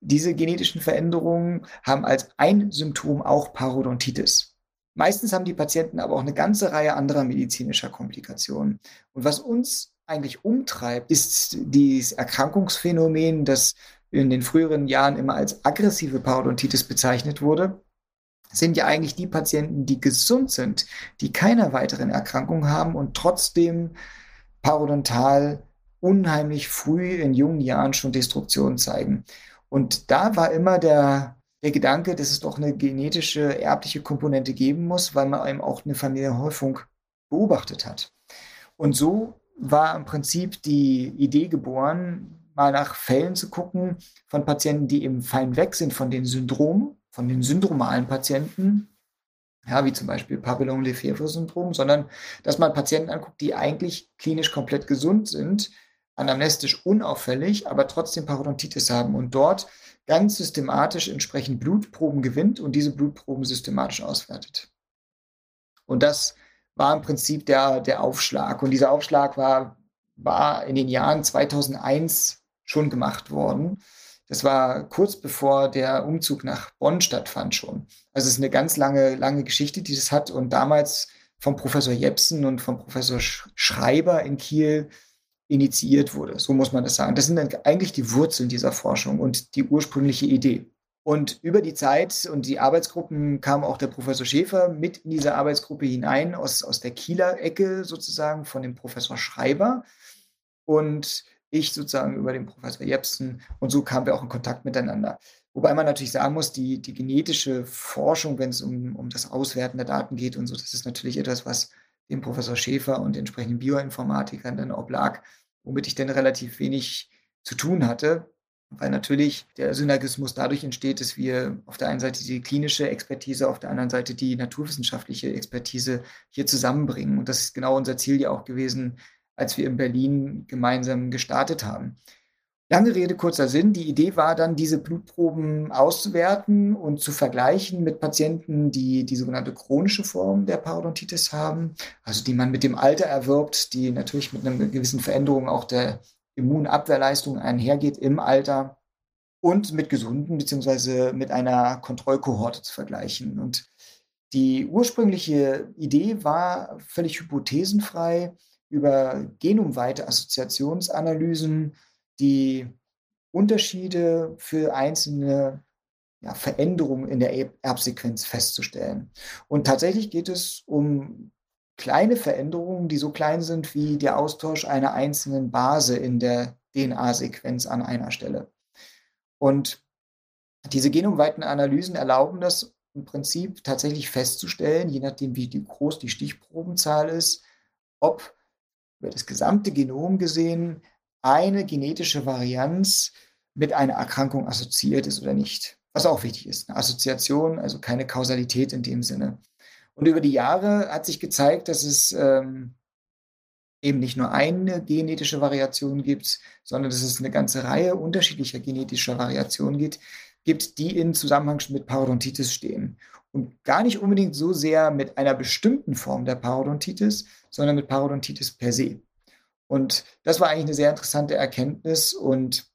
diese genetischen Veränderungen haben als ein Symptom auch Parodontitis. Meistens haben die Patienten aber auch eine ganze Reihe anderer medizinischer Komplikationen. Und was uns eigentlich umtreibt, ist dieses Erkrankungsphänomen, das in den früheren Jahren immer als aggressive Parodontitis bezeichnet wurde, sind ja eigentlich die Patienten, die gesund sind, die keine weiteren Erkrankungen haben und trotzdem parodontal unheimlich früh in jungen Jahren schon Destruktion zeigen. Und da war immer der, der Gedanke, dass es doch eine genetische, erbliche Komponente geben muss, weil man eben auch eine Familienhäufung beobachtet hat. Und so war im Prinzip die Idee geboren, mal nach Fällen zu gucken von Patienten, die eben fein weg sind von den Syndromen, von den syndromalen Patienten, ja, wie zum Beispiel Papillon-Lefebvre-Syndrom, sondern dass man Patienten anguckt, die eigentlich klinisch komplett gesund sind, anamnestisch unauffällig, aber trotzdem Parodontitis haben und dort ganz systematisch entsprechend Blutproben gewinnt und diese Blutproben systematisch auswertet. Und das war im Prinzip der, der Aufschlag. Und dieser Aufschlag war, war in den Jahren 2001 schon gemacht worden. Das war kurz bevor der Umzug nach Bonn stattfand schon. Also es ist eine ganz lange, lange Geschichte, die das hat. Und damals vom Professor Jepsen und vom Professor Schreiber in Kiel initiiert wurde. So muss man das sagen. Das sind eigentlich die Wurzeln dieser Forschung und die ursprüngliche Idee. Und über die Zeit und die Arbeitsgruppen kam auch der Professor Schäfer mit in diese Arbeitsgruppe hinein, aus, aus der Kieler Ecke sozusagen von dem Professor Schreiber und ich sozusagen über den Professor Jepsen. Und so kamen wir auch in Kontakt miteinander. Wobei man natürlich sagen muss, die, die genetische Forschung, wenn es um, um das Auswerten der Daten geht und so, das ist natürlich etwas, was dem Professor Schäfer und entsprechenden Bioinformatikern dann oblag womit ich dann relativ wenig zu tun hatte, weil natürlich der Synergismus dadurch entsteht, dass wir auf der einen Seite die klinische Expertise, auf der anderen Seite die naturwissenschaftliche Expertise hier zusammenbringen. Und das ist genau unser Ziel ja auch gewesen, als wir in Berlin gemeinsam gestartet haben. Lange Rede, kurzer Sinn. Die Idee war dann, diese Blutproben auszuwerten und zu vergleichen mit Patienten, die die sogenannte chronische Form der Parodontitis haben, also die man mit dem Alter erwirbt, die natürlich mit einer gewissen Veränderung auch der Immunabwehrleistung einhergeht im Alter und mit gesunden beziehungsweise mit einer Kontrollkohorte zu vergleichen. Und die ursprüngliche Idee war völlig hypothesenfrei über genomweite Assoziationsanalysen die Unterschiede für einzelne ja, Veränderungen in der Erbsequenz festzustellen. Und tatsächlich geht es um kleine Veränderungen, die so klein sind wie der Austausch einer einzelnen Base in der DNA-Sequenz an einer Stelle. Und diese genomweiten Analysen erlauben das im Prinzip tatsächlich festzustellen, je nachdem wie groß die Stichprobenzahl ist, ob über das gesamte Genom gesehen eine genetische Varianz mit einer Erkrankung assoziiert ist oder nicht. Was auch wichtig ist. Eine Assoziation, also keine Kausalität in dem Sinne. Und über die Jahre hat sich gezeigt, dass es ähm, eben nicht nur eine genetische Variation gibt, sondern dass es eine ganze Reihe unterschiedlicher genetischer Variationen gibt, gibt, die in Zusammenhang mit Parodontitis stehen. Und gar nicht unbedingt so sehr mit einer bestimmten Form der Parodontitis, sondern mit Parodontitis per se. Und das war eigentlich eine sehr interessante Erkenntnis und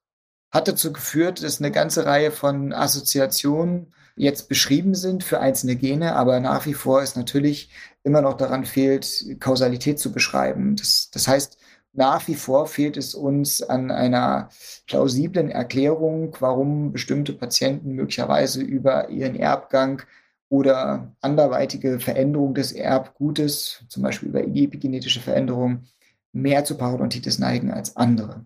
hat dazu geführt, dass eine ganze Reihe von Assoziationen jetzt beschrieben sind für einzelne Gene, aber nach wie vor ist natürlich immer noch daran fehlt, Kausalität zu beschreiben. Das, das heißt, nach wie vor fehlt es uns an einer plausiblen Erklärung, warum bestimmte Patienten möglicherweise über ihren Erbgang oder anderweitige Veränderung des Erbgutes, zum Beispiel über epigenetische Veränderungen, mehr zu Parodontitis neigen als andere.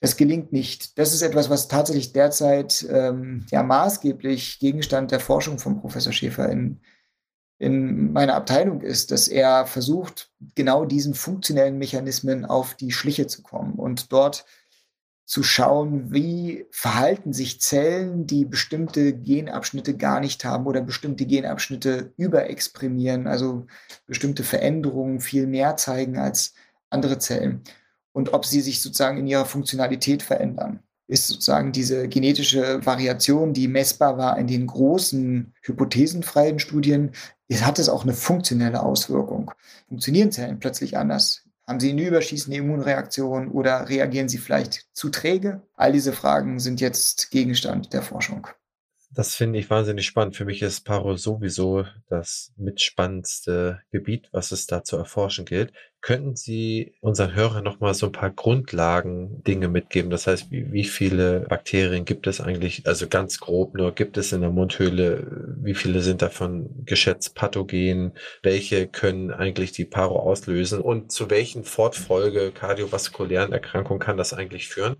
Das gelingt nicht. Das ist etwas, was tatsächlich derzeit ähm, ja maßgeblich Gegenstand der Forschung von Professor Schäfer in, in meiner Abteilung ist, dass er versucht, genau diesen funktionellen Mechanismen auf die Schliche zu kommen und dort zu schauen, wie verhalten sich Zellen, die bestimmte Genabschnitte gar nicht haben oder bestimmte Genabschnitte überexprimieren, also bestimmte Veränderungen viel mehr zeigen als andere Zellen und ob sie sich sozusagen in ihrer Funktionalität verändern. Ist sozusagen diese genetische Variation, die messbar war in den großen hypothesenfreien Studien, hat es auch eine funktionelle Auswirkung. Funktionieren Zellen plötzlich anders? Haben sie eine überschießende Immunreaktion oder reagieren sie vielleicht zu träge? All diese Fragen sind jetzt Gegenstand der Forschung. Das finde ich wahnsinnig spannend. Für mich ist Paro sowieso das mitspannendste Gebiet, was es da zu erforschen gilt. Könnten Sie unseren Hörern noch mal so ein paar Grundlagen Dinge mitgeben? Das heißt, wie, wie viele Bakterien gibt es eigentlich? Also ganz grob nur gibt es in der Mundhöhle? Wie viele sind davon geschätzt pathogen? Welche können eigentlich die Paro auslösen? Und zu welchen Fortfolge kardiovaskulären Erkrankungen kann das eigentlich führen?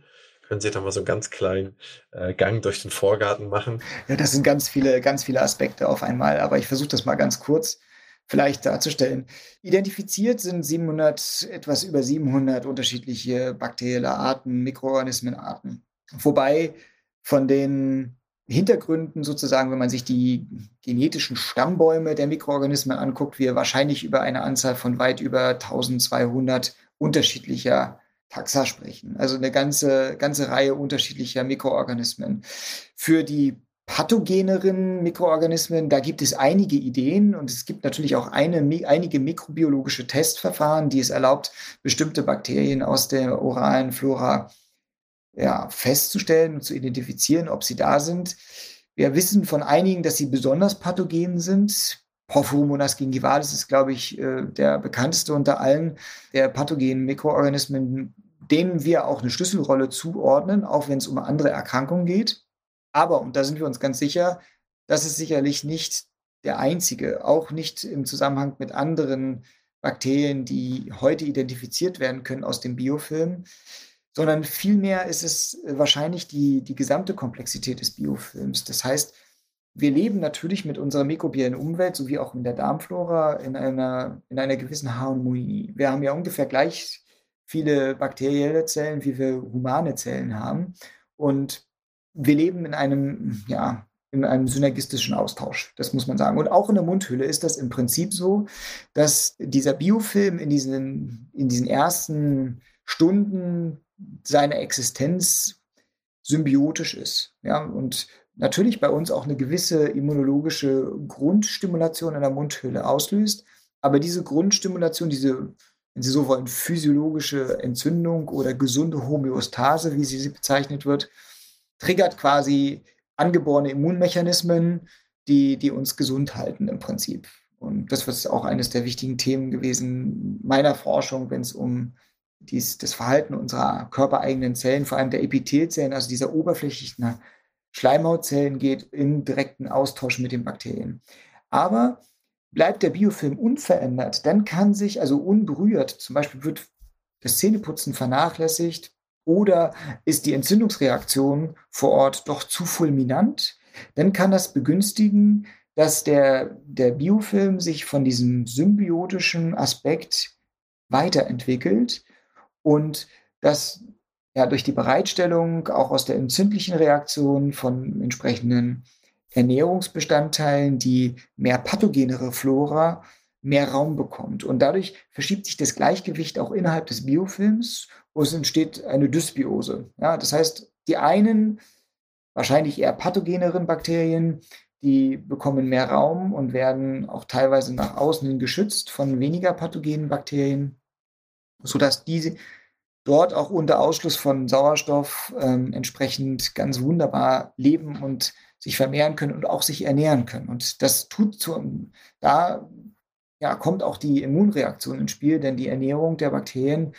Können Sie da mal so einen ganz kleinen äh, Gang durch den Vorgarten machen? Ja, das sind ganz viele, ganz viele Aspekte auf einmal, aber ich versuche das mal ganz kurz vielleicht darzustellen. Identifiziert sind 700, etwas über 700 unterschiedliche bakterielle Arten, Mikroorganismenarten. Wobei von den Hintergründen sozusagen, wenn man sich die genetischen Stammbäume der Mikroorganismen anguckt, wir wahrscheinlich über eine Anzahl von weit über 1200 unterschiedlicher Taxa sprechen. Also eine ganze, ganze Reihe unterschiedlicher Mikroorganismen. Für die pathogeneren Mikroorganismen, da gibt es einige Ideen und es gibt natürlich auch eine, einige mikrobiologische Testverfahren, die es erlaubt, bestimmte Bakterien aus der oralen Flora ja, festzustellen und zu identifizieren, ob sie da sind. Wir wissen von einigen, dass sie besonders pathogen sind. Porphyromonas gingivalis ist, glaube ich, äh, der bekannteste unter allen der pathogenen Mikroorganismen, denen wir auch eine Schlüsselrolle zuordnen, auch wenn es um andere Erkrankungen geht. Aber, und da sind wir uns ganz sicher, das ist sicherlich nicht der einzige, auch nicht im Zusammenhang mit anderen Bakterien, die heute identifiziert werden können aus dem Biofilm, sondern vielmehr ist es wahrscheinlich die, die gesamte Komplexität des Biofilms. Das heißt, wir leben natürlich mit unserer mikrobiellen Umwelt sowie auch in der Darmflora in einer, in einer gewissen Harmonie. Wir haben ja ungefähr gleich viele bakterielle Zellen, wie wir humane Zellen haben. Und wir leben in einem, ja, in einem synergistischen Austausch, das muss man sagen. Und auch in der Mundhülle ist das im Prinzip so, dass dieser Biofilm in diesen, in diesen ersten Stunden seiner Existenz symbiotisch ist. Ja, und natürlich bei uns auch eine gewisse immunologische Grundstimulation in der Mundhöhle auslöst. Aber diese Grundstimulation, diese, wenn Sie so wollen, physiologische Entzündung oder gesunde Homöostase, wie sie bezeichnet wird, triggert quasi angeborene Immunmechanismen, die, die uns gesund halten im Prinzip. Und das ist auch eines der wichtigen Themen gewesen meiner Forschung, wenn es um dies, das Verhalten unserer körpereigenen Zellen, vor allem der Epithelzellen, also dieser oberflächlichen Schleimhautzellen geht in direkten Austausch mit den Bakterien. Aber bleibt der Biofilm unverändert, dann kann sich, also unberührt, zum Beispiel wird das Zähneputzen vernachlässigt oder ist die Entzündungsreaktion vor Ort doch zu fulminant, dann kann das begünstigen, dass der, der Biofilm sich von diesem symbiotischen Aspekt weiterentwickelt und dass ja, durch die Bereitstellung auch aus der entzündlichen Reaktion von entsprechenden Ernährungsbestandteilen die mehr pathogenere Flora mehr Raum bekommt. Und dadurch verschiebt sich das Gleichgewicht auch innerhalb des Biofilms, wo es entsteht eine Dysbiose. Ja, das heißt, die einen, wahrscheinlich eher pathogeneren Bakterien, die bekommen mehr Raum und werden auch teilweise nach außen geschützt von weniger pathogenen Bakterien, sodass diese dort auch unter Ausschluss von Sauerstoff ähm, entsprechend ganz wunderbar leben und sich vermehren können und auch sich ernähren können. Und das tut zu, da ja, kommt auch die Immunreaktion ins Spiel, denn die Ernährung der Bakterien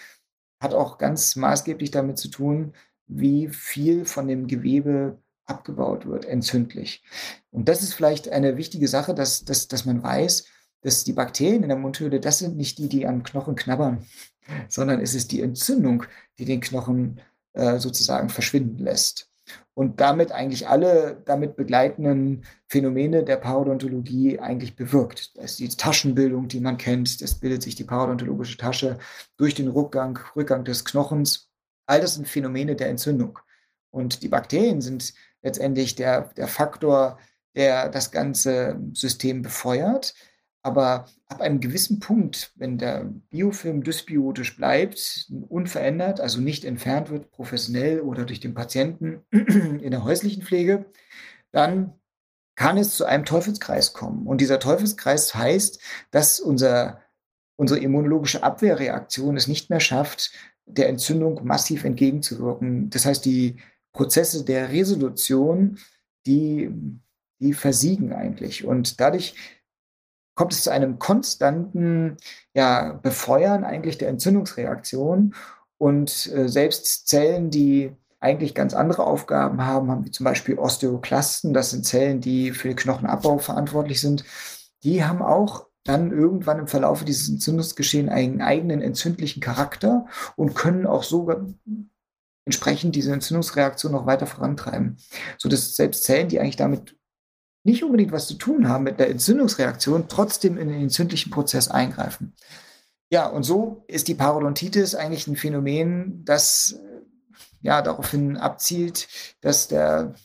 hat auch ganz maßgeblich damit zu tun, wie viel von dem Gewebe abgebaut wird, entzündlich. Und das ist vielleicht eine wichtige Sache, dass, dass, dass man weiß, dass die Bakterien in der Mundhöhle, das sind nicht die, die am Knochen knabbern, sondern es ist die Entzündung, die den Knochen äh, sozusagen verschwinden lässt. Und damit eigentlich alle damit begleitenden Phänomene der Parodontologie eigentlich bewirkt. Das ist die Taschenbildung, die man kennt, das bildet sich die parodontologische Tasche durch den Rückgang, Rückgang des Knochens. All das sind Phänomene der Entzündung. Und die Bakterien sind letztendlich der, der Faktor, der das ganze System befeuert. Aber ab einem gewissen Punkt, wenn der Biofilm dysbiotisch bleibt, unverändert, also nicht entfernt wird, professionell oder durch den Patienten in der häuslichen Pflege, dann kann es zu einem Teufelskreis kommen. Und dieser Teufelskreis heißt, dass unser, unsere immunologische Abwehrreaktion es nicht mehr schafft, der Entzündung massiv entgegenzuwirken. Das heißt, die Prozesse der Resolution die, die versiegen eigentlich. Und dadurch kommt es zu einem konstanten ja, Befeuern eigentlich der Entzündungsreaktion. Und äh, selbst Zellen, die eigentlich ganz andere Aufgaben haben, haben wie zum Beispiel Osteoklasten, das sind Zellen, die für den Knochenabbau verantwortlich sind, die haben auch dann irgendwann im Verlauf dieses Entzündungsgeschehen einen eigenen entzündlichen Charakter und können auch sogar entsprechend diese Entzündungsreaktion noch weiter vorantreiben. Sodass selbst Zellen, die eigentlich damit nicht unbedingt was zu tun haben mit der Entzündungsreaktion, trotzdem in den entzündlichen Prozess eingreifen. Ja, und so ist die Parodontitis eigentlich ein Phänomen, das ja daraufhin abzielt, dass der,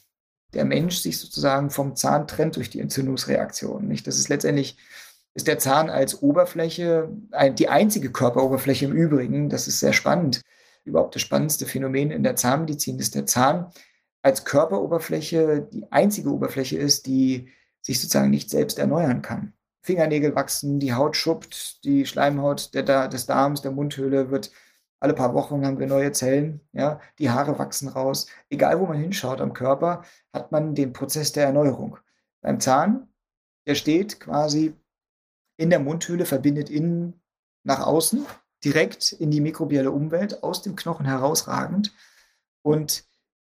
der Mensch sich sozusagen vom Zahn trennt durch die Entzündungsreaktion. Nicht? Das ist letztendlich ist der Zahn als Oberfläche die einzige Körperoberfläche im Übrigen. Das ist sehr spannend. Überhaupt das spannendste Phänomen in der Zahnmedizin ist der Zahn als Körperoberfläche die einzige Oberfläche ist, die sich sozusagen nicht selbst erneuern kann. Fingernägel wachsen, die Haut schuppt, die Schleimhaut der, des Darms, der Mundhöhle wird alle paar Wochen haben wir neue Zellen, ja, die Haare wachsen raus. Egal, wo man hinschaut am Körper, hat man den Prozess der Erneuerung. Beim Zahn, der steht quasi in der Mundhöhle, verbindet innen nach außen, direkt in die mikrobielle Umwelt, aus dem Knochen herausragend und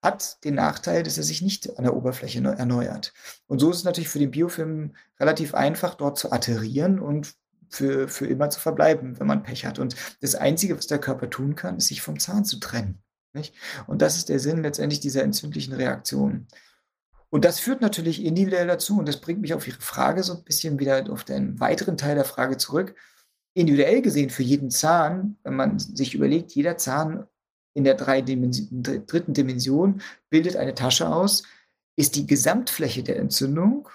hat den Nachteil, dass er sich nicht an der Oberfläche erneuert. Und so ist es natürlich für den Biofilm relativ einfach, dort zu atterieren und für, für immer zu verbleiben, wenn man Pech hat. Und das Einzige, was der Körper tun kann, ist, sich vom Zahn zu trennen. Nicht? Und das ist der Sinn letztendlich dieser entzündlichen Reaktion. Und das führt natürlich individuell dazu, und das bringt mich auf Ihre Frage so ein bisschen wieder auf den weiteren Teil der Frage zurück. Individuell gesehen für jeden Zahn, wenn man sich überlegt, jeder Zahn in der Dimension, dritten Dimension bildet eine Tasche aus, ist die Gesamtfläche der Entzündung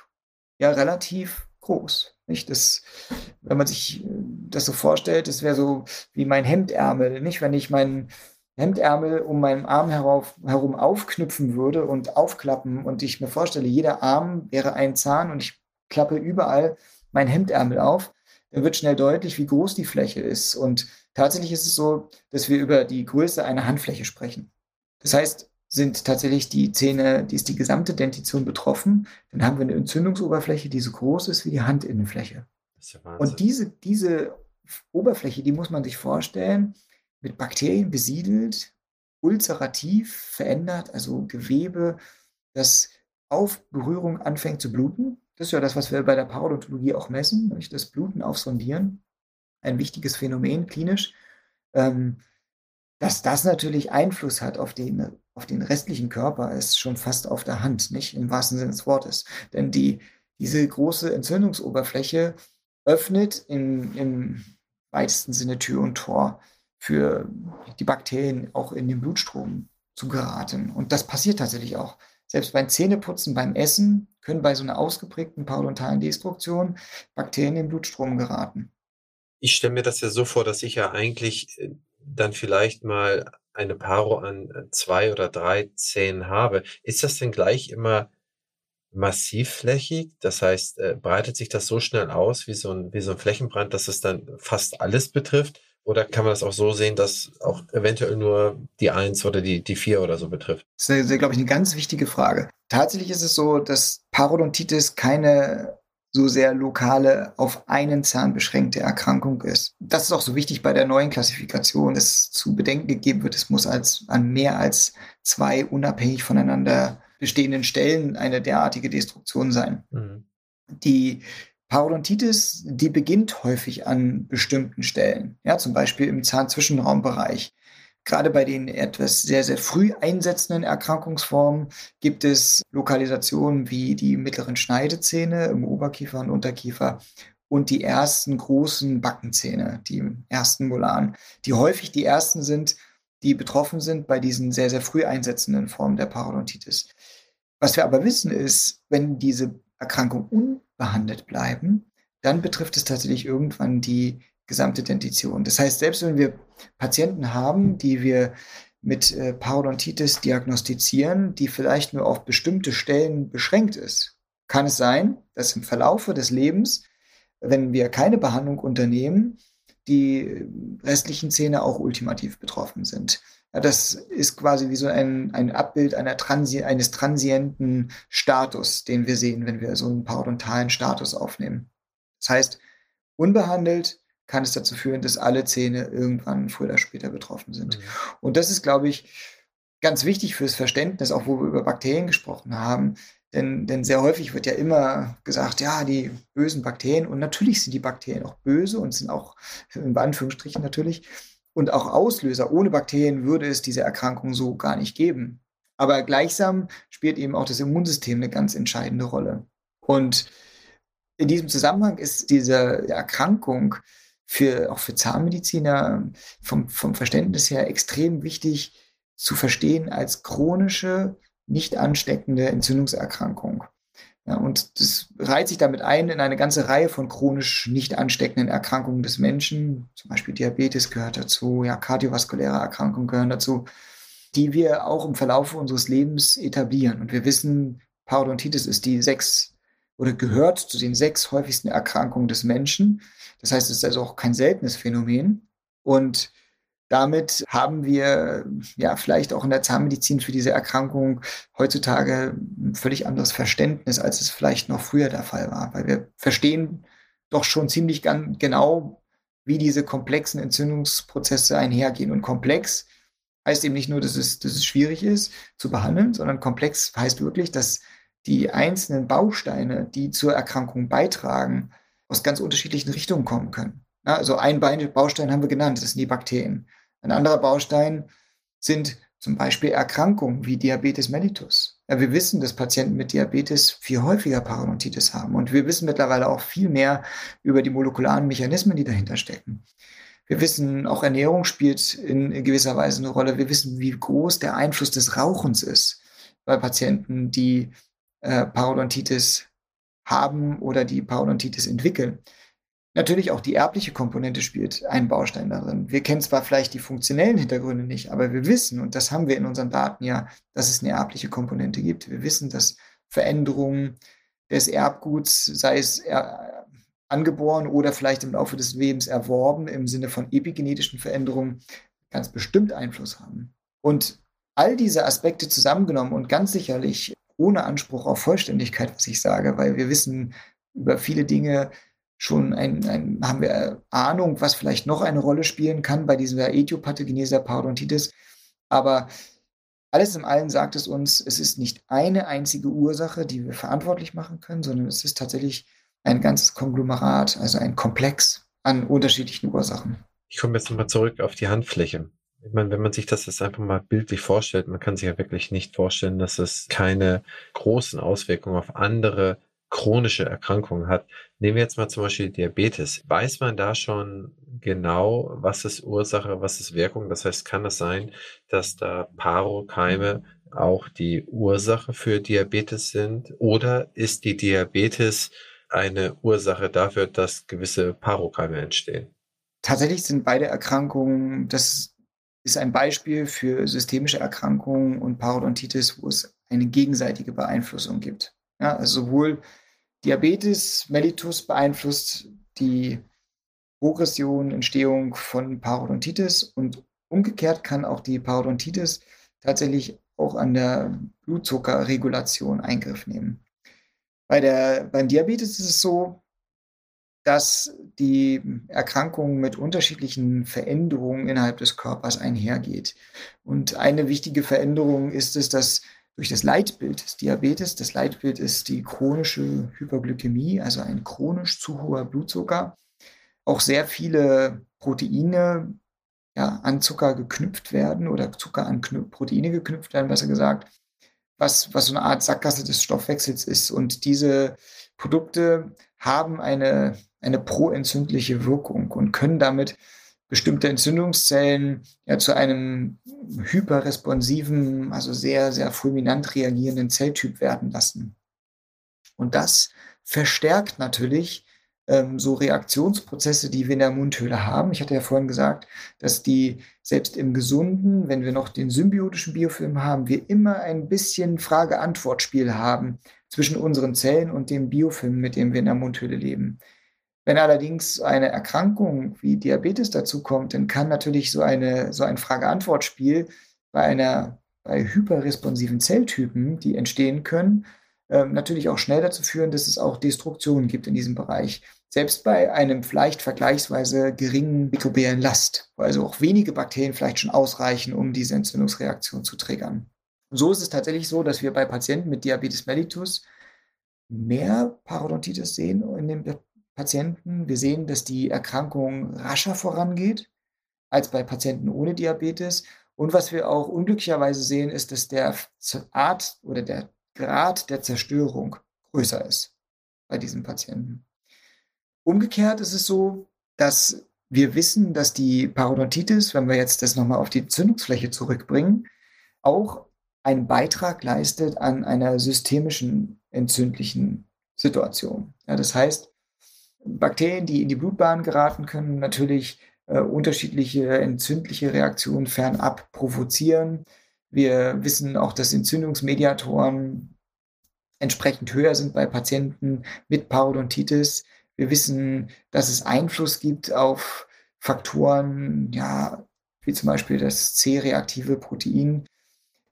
ja relativ groß. Nicht? Das, wenn man sich äh, das so vorstellt, das wäre so wie mein Hemdärmel. Nicht? Wenn ich meinen Hemdärmel um meinen Arm herauf, herum aufknüpfen würde und aufklappen und ich mir vorstelle, jeder Arm wäre ein Zahn und ich klappe überall mein Hemdärmel auf, dann wird schnell deutlich, wie groß die Fläche ist. Und tatsächlich ist es so, dass wir über die Größe einer Handfläche sprechen. Das heißt, sind tatsächlich die Zähne, die ist die gesamte Dentition betroffen, dann haben wir eine Entzündungsoberfläche, die so groß ist wie die Handinnenfläche. Ja und diese, diese Oberfläche, die muss man sich vorstellen, mit Bakterien besiedelt, ulcerativ verändert, also Gewebe, das auf Berührung anfängt zu bluten. Das ist ja das, was wir bei der Parodontologie auch messen, nämlich das Bluten aufsondieren. Ein wichtiges Phänomen klinisch. Ähm, dass das natürlich Einfluss hat auf den auf den restlichen Körper ist schon fast auf der Hand, nicht im wahrsten Sinne des Wortes. Denn die, diese große Entzündungsoberfläche öffnet im, im weitesten Sinne Tür und Tor für die Bakterien auch in den Blutstrom zu geraten. Und das passiert tatsächlich auch. Selbst beim Zähneputzen, beim Essen können bei so einer ausgeprägten parodontalen Destruktion Bakterien in den Blutstrom geraten. Ich stelle mir das ja so vor, dass ich ja eigentlich äh, dann vielleicht mal eine Paro an äh, zwei oder drei Zähnen habe, ist das denn gleich immer massivflächig? Das heißt, äh, breitet sich das so schnell aus wie so ein, wie so ein Flächenbrand, dass es dann fast alles betrifft? Oder kann man das auch so sehen, dass auch eventuell nur die eins oder die, die vier oder so betrifft? Das ist, glaube ich, eine ganz wichtige Frage. Tatsächlich ist es so, dass Parodontitis keine so sehr lokale, auf einen Zahn beschränkte Erkrankung ist. Das ist auch so wichtig bei der neuen Klassifikation, dass zu bedenken gegeben wird, es muss als, an mehr als zwei unabhängig voneinander bestehenden Stellen eine derartige Destruktion sein. Mhm. Die Parodontitis, die beginnt häufig an bestimmten Stellen, ja, zum Beispiel im Zahnzwischenraumbereich. Gerade bei den etwas sehr, sehr früh einsetzenden Erkrankungsformen gibt es Lokalisationen wie die mittleren Schneidezähne im Oberkiefer und Unterkiefer und die ersten großen Backenzähne, die ersten Molaren, die häufig die ersten sind, die betroffen sind bei diesen sehr, sehr früh einsetzenden Formen der Parodontitis. Was wir aber wissen ist, wenn diese Erkrankungen unbehandelt bleiben, dann betrifft es tatsächlich irgendwann die gesamte Dentition. Das heißt, selbst wenn wir Patienten haben, die wir mit äh, Parodontitis diagnostizieren, die vielleicht nur auf bestimmte Stellen beschränkt ist, kann es sein, dass im Verlaufe des Lebens, wenn wir keine Behandlung unternehmen, die restlichen Zähne auch ultimativ betroffen sind. Das ist quasi wie so ein, ein Abbild einer Transi eines transienten Status, den wir sehen, wenn wir so einen parodontalen Status aufnehmen. Das heißt, unbehandelt kann es dazu führen, dass alle Zähne irgendwann früher oder später betroffen sind. Mhm. Und das ist, glaube ich, ganz wichtig fürs Verständnis, auch wo wir über Bakterien gesprochen haben. Denn, denn sehr häufig wird ja immer gesagt, ja, die bösen Bakterien, und natürlich sind die Bakterien auch böse und sind auch in Anführungsstrichen natürlich und auch Auslöser. Ohne Bakterien würde es diese Erkrankung so gar nicht geben. Aber gleichsam spielt eben auch das Immunsystem eine ganz entscheidende Rolle. Und in diesem Zusammenhang ist diese Erkrankung für, auch für Zahnmediziner vom, vom Verständnis her extrem wichtig zu verstehen als chronische, nicht ansteckende Entzündungserkrankung. Ja, und das reiht sich damit ein in eine ganze Reihe von chronisch nicht ansteckenden Erkrankungen des Menschen. Zum Beispiel Diabetes gehört dazu, ja, kardiovaskuläre Erkrankungen gehören dazu, die wir auch im Verlauf unseres Lebens etablieren. Und wir wissen, Parodontitis ist die sechs oder gehört zu den sechs häufigsten Erkrankungen des Menschen. Das heißt, es ist also auch kein seltenes Phänomen. Und damit haben wir ja vielleicht auch in der Zahnmedizin für diese Erkrankung heutzutage ein völlig anderes Verständnis, als es vielleicht noch früher der Fall war, weil wir verstehen doch schon ziemlich genau, wie diese komplexen Entzündungsprozesse einhergehen. Und komplex heißt eben nicht nur, dass es, dass es schwierig ist zu behandeln, sondern komplex heißt wirklich, dass die einzelnen Bausteine, die zur Erkrankung beitragen, aus ganz unterschiedlichen Richtungen kommen können. also ein Baustein haben wir genannt, das sind die Bakterien. Ein anderer Baustein sind zum Beispiel Erkrankungen wie Diabetes mellitus. Ja, wir wissen, dass Patienten mit Diabetes viel häufiger Parodontitis haben. Und wir wissen mittlerweile auch viel mehr über die molekularen Mechanismen, die dahinter stecken. Wir wissen, auch Ernährung spielt in gewisser Weise eine Rolle. Wir wissen, wie groß der Einfluss des Rauchens ist bei Patienten, die äh, Parodontitis haben oder die Parodontitis entwickeln. Natürlich auch die erbliche Komponente spielt einen Baustein darin. Wir kennen zwar vielleicht die funktionellen Hintergründe nicht, aber wir wissen, und das haben wir in unseren Daten ja, dass es eine erbliche Komponente gibt. Wir wissen, dass Veränderungen des Erbguts, sei es er, angeboren oder vielleicht im Laufe des Lebens erworben, im Sinne von epigenetischen Veränderungen, ganz bestimmt Einfluss haben. Und all diese Aspekte zusammengenommen und ganz sicherlich ohne Anspruch auf Vollständigkeit, was ich sage, weil wir wissen über viele Dinge, schon ein, ein, haben wir Ahnung, was vielleicht noch eine Rolle spielen kann bei dieser Etiopathogenese Parodontitis. Aber alles in allem sagt es uns, es ist nicht eine einzige Ursache, die wir verantwortlich machen können, sondern es ist tatsächlich ein ganzes Konglomerat, also ein Komplex an unterschiedlichen Ursachen. Ich komme jetzt nochmal zurück auf die Handfläche. Ich meine, wenn man sich das jetzt einfach mal bildlich vorstellt, man kann sich ja wirklich nicht vorstellen, dass es keine großen Auswirkungen auf andere chronische Erkrankungen hat. Nehmen wir jetzt mal zum Beispiel Diabetes. Weiß man da schon genau, was ist Ursache, was ist Wirkung? Das heißt, kann es sein, dass da Parokeime auch die Ursache für Diabetes sind? Oder ist die Diabetes eine Ursache dafür, dass gewisse Parokeime entstehen? Tatsächlich sind beide Erkrankungen, das ist ein Beispiel für systemische Erkrankungen und Parodontitis, wo es eine gegenseitige Beeinflussung gibt. Ja, also sowohl Diabetes mellitus beeinflusst die Progression, Entstehung von Parodontitis und umgekehrt kann auch die Parodontitis tatsächlich auch an der Blutzuckerregulation Eingriff nehmen. Bei der, beim Diabetes ist es so, dass die Erkrankung mit unterschiedlichen Veränderungen innerhalb des Körpers einhergeht. Und eine wichtige Veränderung ist es, dass durch das Leitbild des Diabetes. Das Leitbild ist die chronische Hyperglykämie, also ein chronisch zu hoher Blutzucker. Auch sehr viele Proteine ja, an Zucker geknüpft werden oder Zucker an Knü Proteine geknüpft werden, besser gesagt, was, was so eine Art Sackgasse des Stoffwechsels ist. Und diese Produkte haben eine, eine proentzündliche Wirkung und können damit bestimmte Entzündungszellen ja, zu einem hyperresponsiven, also sehr, sehr fulminant reagierenden Zelltyp werden lassen. Und das verstärkt natürlich ähm, so Reaktionsprozesse, die wir in der Mundhöhle haben. Ich hatte ja vorhin gesagt, dass die selbst im Gesunden, wenn wir noch den symbiotischen Biofilm haben, wir immer ein bisschen Frage-Antwort-Spiel haben zwischen unseren Zellen und dem Biofilm, mit dem wir in der Mundhöhle leben. Wenn allerdings eine Erkrankung wie Diabetes dazukommt, dann kann natürlich so, eine, so ein Frage-Antwort-Spiel bei einer bei hyperresponsiven Zelltypen, die entstehen können, äh, natürlich auch schnell dazu führen, dass es auch Destruktionen gibt in diesem Bereich. Selbst bei einem vielleicht vergleichsweise geringen mikrobiellen Last, wo also auch wenige Bakterien vielleicht schon ausreichen, um diese Entzündungsreaktion zu triggern. Und so ist es tatsächlich so, dass wir bei Patienten mit Diabetes mellitus mehr Parodontitis sehen in den Patienten. Wir sehen, dass die Erkrankung rascher vorangeht als bei Patienten ohne Diabetes. Und was wir auch unglücklicherweise sehen, ist, dass der Art oder der Grad der Zerstörung größer ist bei diesen Patienten. Umgekehrt ist es so, dass wir wissen, dass die Parodontitis, wenn wir jetzt das nochmal auf die Zündungsfläche zurückbringen, auch einen Beitrag leistet an einer systemischen entzündlichen Situation. Ja, das heißt, Bakterien, die in die Blutbahn geraten, können natürlich äh, unterschiedliche entzündliche Reaktionen fernab provozieren. Wir wissen auch, dass Entzündungsmediatoren entsprechend höher sind bei Patienten mit Parodontitis. Wir wissen, dass es Einfluss gibt auf Faktoren, ja, wie zum Beispiel das C-reaktive Protein,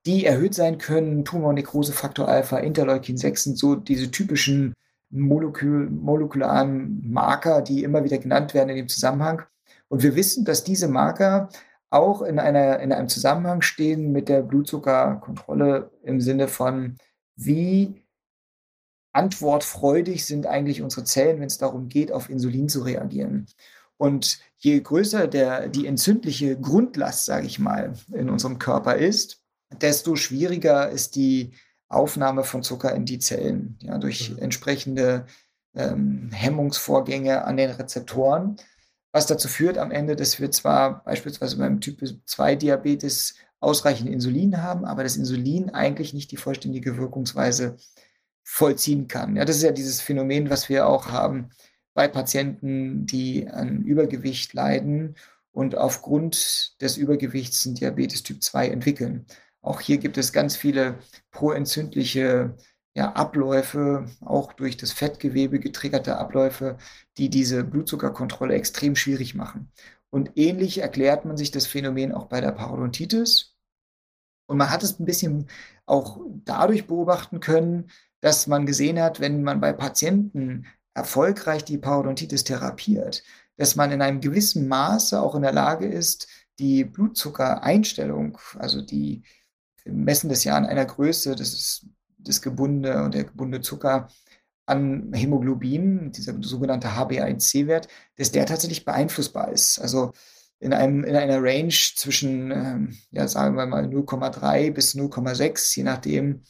die erhöht sein können. Tumornekrosefaktor Alpha, Interleukin 6 sind so diese typischen molekül molekularen Marker, die immer wieder genannt werden in dem Zusammenhang. Und wir wissen, dass diese Marker auch in, einer, in einem Zusammenhang stehen mit der Blutzuckerkontrolle im Sinne von, wie antwortfreudig sind eigentlich unsere Zellen, wenn es darum geht, auf Insulin zu reagieren. Und je größer der, die entzündliche Grundlast, sage ich mal, in unserem Körper ist, desto schwieriger ist die Aufnahme von Zucker in die Zellen, ja, durch mhm. entsprechende ähm, Hemmungsvorgänge an den Rezeptoren, was dazu führt am Ende, dass wir zwar beispielsweise beim Typ 2 Diabetes ausreichend Insulin haben, aber das Insulin eigentlich nicht die vollständige Wirkungsweise vollziehen kann. Ja, das ist ja dieses Phänomen, was wir auch haben bei Patienten, die an Übergewicht leiden und aufgrund des Übergewichts einen Diabetes Typ 2 entwickeln. Auch hier gibt es ganz viele proentzündliche ja, Abläufe, auch durch das Fettgewebe getriggerte Abläufe, die diese Blutzuckerkontrolle extrem schwierig machen. Und ähnlich erklärt man sich das Phänomen auch bei der Parodontitis. Und man hat es ein bisschen auch dadurch beobachten können, dass man gesehen hat, wenn man bei Patienten erfolgreich die Parodontitis therapiert, dass man in einem gewissen Maße auch in der Lage ist, die Blutzuckereinstellung, also die messen das ja an einer Größe, das ist das gebundene und der gebundene Zucker an Hämoglobin, dieser sogenannte HbA1c-Wert, dass der tatsächlich beeinflussbar ist. Also in, einem, in einer Range zwischen, ähm, ja, sagen wir mal 0,3 bis 0,6, je nachdem,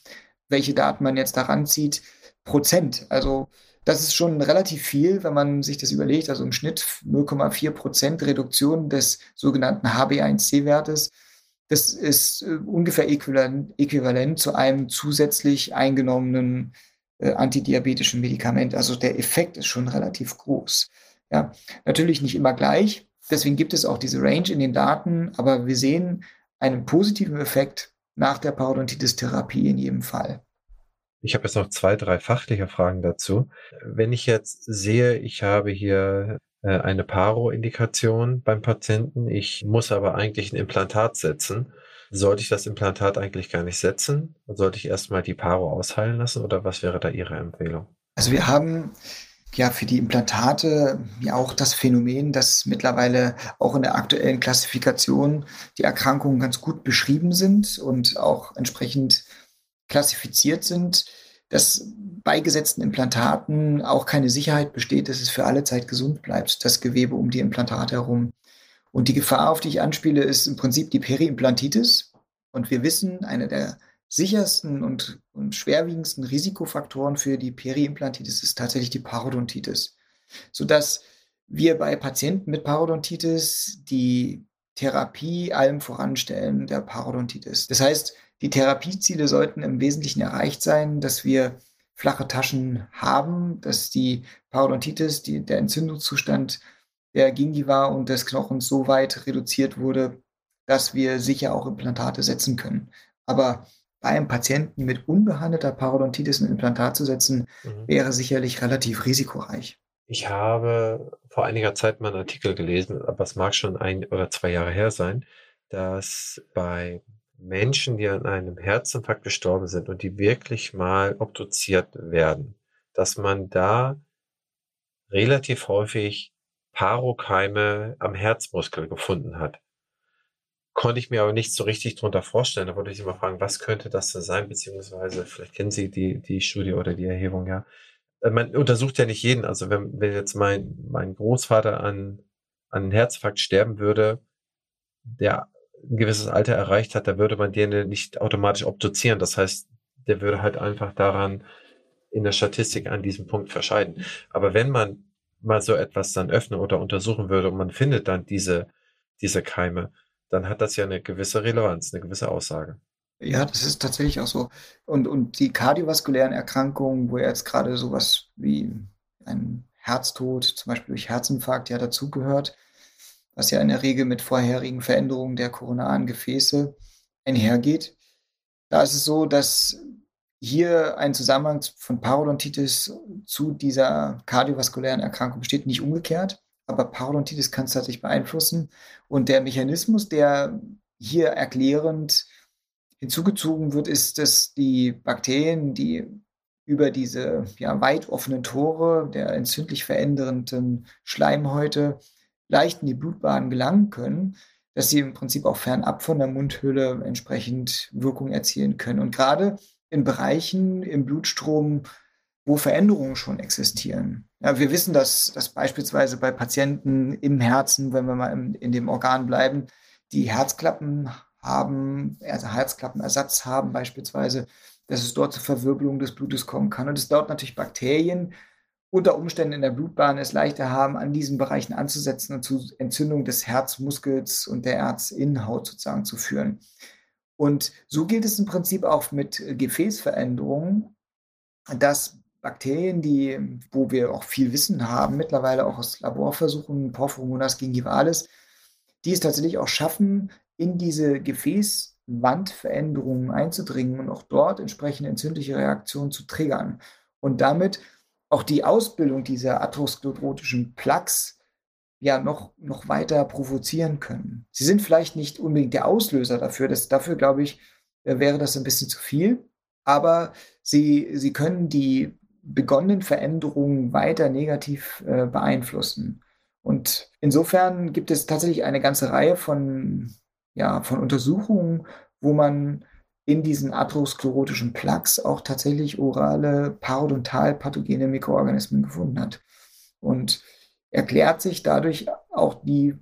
welche Daten man jetzt daran zieht, Prozent. Also das ist schon relativ viel, wenn man sich das überlegt. Also im Schnitt 0,4 Prozent Reduktion des sogenannten HbA1c-Wertes das ist äh, ungefähr äquivalent, äquivalent, zu einem zusätzlich eingenommenen äh, antidiabetischen Medikament. Also der Effekt ist schon relativ groß. Ja, natürlich nicht immer gleich. Deswegen gibt es auch diese Range in den Daten, aber wir sehen einen positiven Effekt nach der Parodontitis-Therapie in jedem Fall. Ich habe jetzt noch zwei, drei fachliche Fragen dazu. Wenn ich jetzt sehe, ich habe hier eine Paro-Indikation beim Patienten. Ich muss aber eigentlich ein Implantat setzen. Sollte ich das Implantat eigentlich gar nicht setzen? Sollte ich erstmal die Paro ausheilen lassen oder was wäre da Ihre Empfehlung? Also wir haben ja für die Implantate ja auch das Phänomen, dass mittlerweile auch in der aktuellen Klassifikation die Erkrankungen ganz gut beschrieben sind und auch entsprechend klassifiziert sind dass bei gesetzten Implantaten auch keine Sicherheit besteht, dass es für alle Zeit gesund bleibt, das Gewebe um die Implantate herum. Und die Gefahr, auf die ich anspiele, ist im Prinzip die Periimplantitis. Und wir wissen, einer der sichersten und, und schwerwiegendsten Risikofaktoren für die Periimplantitis ist tatsächlich die Parodontitis. Sodass wir bei Patienten mit Parodontitis die Therapie allem voranstellen der Parodontitis. Das heißt, die Therapieziele sollten im Wesentlichen erreicht sein, dass wir flache Taschen haben, dass die Parodontitis, die, der Entzündungszustand der Gingiva und des Knochens so weit reduziert wurde, dass wir sicher auch Implantate setzen können. Aber bei einem Patienten mit unbehandelter Parodontitis ein Implantat zu setzen, mhm. wäre sicherlich relativ risikoreich. Ich habe vor einiger Zeit mal einen Artikel gelesen, aber es mag schon ein oder zwei Jahre her sein, dass bei Menschen, die an einem Herzinfarkt gestorben sind und die wirklich mal obduziert werden, dass man da relativ häufig Parokeime am Herzmuskel gefunden hat. Konnte ich mir aber nicht so richtig drunter vorstellen. Da wollte ich Sie mal fragen, was könnte das denn sein? Beziehungsweise, vielleicht kennen Sie die, die Studie oder die Erhebung ja. Äh, man untersucht ja nicht jeden. Also wenn, wenn jetzt mein, mein Großvater an, an Herzinfarkt sterben würde, der ein gewisses Alter erreicht hat, da würde man den nicht automatisch obduzieren. Das heißt, der würde halt einfach daran in der Statistik an diesem Punkt verscheiden. Aber wenn man mal so etwas dann öffnen oder untersuchen würde und man findet dann diese, diese Keime, dann hat das ja eine gewisse Relevanz, eine gewisse Aussage. Ja, das ist tatsächlich auch so. Und, und die kardiovaskulären Erkrankungen, wo jetzt gerade sowas wie ein Herztod, zum Beispiel durch Herzinfarkt, ja dazugehört, was ja in der Regel mit vorherigen Veränderungen der koronaren Gefäße einhergeht. Da ist es so, dass hier ein Zusammenhang von Parodontitis zu dieser kardiovaskulären Erkrankung besteht, nicht umgekehrt. Aber Parodontitis kann es tatsächlich beeinflussen. Und der Mechanismus, der hier erklärend hinzugezogen wird, ist, dass die Bakterien, die über diese ja, weit offenen Tore der entzündlich verändernden Schleimhäute leicht in die Blutbahn gelangen können, dass sie im Prinzip auch fernab von der Mundhülle entsprechend Wirkung erzielen können. Und gerade in Bereichen im Blutstrom, wo Veränderungen schon existieren. Ja, wir wissen, dass, dass beispielsweise bei Patienten im Herzen, wenn wir mal im, in dem Organ bleiben, die Herzklappen haben, also Herzklappenersatz haben beispielsweise, dass es dort zur Verwirbelung des Blutes kommen kann. Und es dort natürlich Bakterien unter Umständen in der Blutbahn es leichter haben, an diesen Bereichen anzusetzen und zu Entzündung des Herzmuskels und der Herzinnenhaut sozusagen zu führen. Und so gilt es im Prinzip auch mit Gefäßveränderungen, dass Bakterien, die, wo wir auch viel Wissen haben, mittlerweile auch aus Laborversuchen, Porphyromonas gingivalis, die es tatsächlich auch schaffen, in diese Gefäßwandveränderungen einzudringen und auch dort entsprechende entzündliche Reaktionen zu triggern. Und damit auch die Ausbildung dieser atherosklerotischen Plaques ja noch, noch weiter provozieren können. Sie sind vielleicht nicht unbedingt der Auslöser dafür. Das, dafür, glaube ich, äh, wäre das ein bisschen zu viel. Aber sie, sie können die begonnenen Veränderungen weiter negativ äh, beeinflussen. Und insofern gibt es tatsächlich eine ganze Reihe von, ja, von Untersuchungen, wo man in diesen atherosklerotischen Plaques auch tatsächlich orale parodontal-pathogene Mikroorganismen gefunden hat. Und erklärt sich dadurch auch die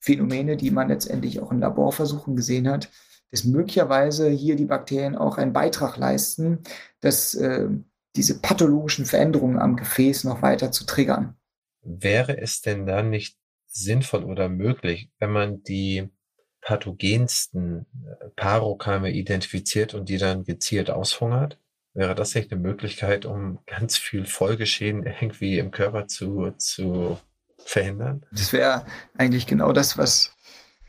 Phänomene, die man letztendlich auch in Laborversuchen gesehen hat, dass möglicherweise hier die Bakterien auch einen Beitrag leisten, dass äh, diese pathologischen Veränderungen am Gefäß noch weiter zu triggern. Wäre es denn dann nicht sinnvoll oder möglich, wenn man die pathogensten äh, Parokeime identifiziert und die dann gezielt aushungert? Wäre das nicht eine Möglichkeit, um ganz viel Folgeschäden irgendwie im Körper zu, zu verhindern? Das wäre eigentlich genau das, was,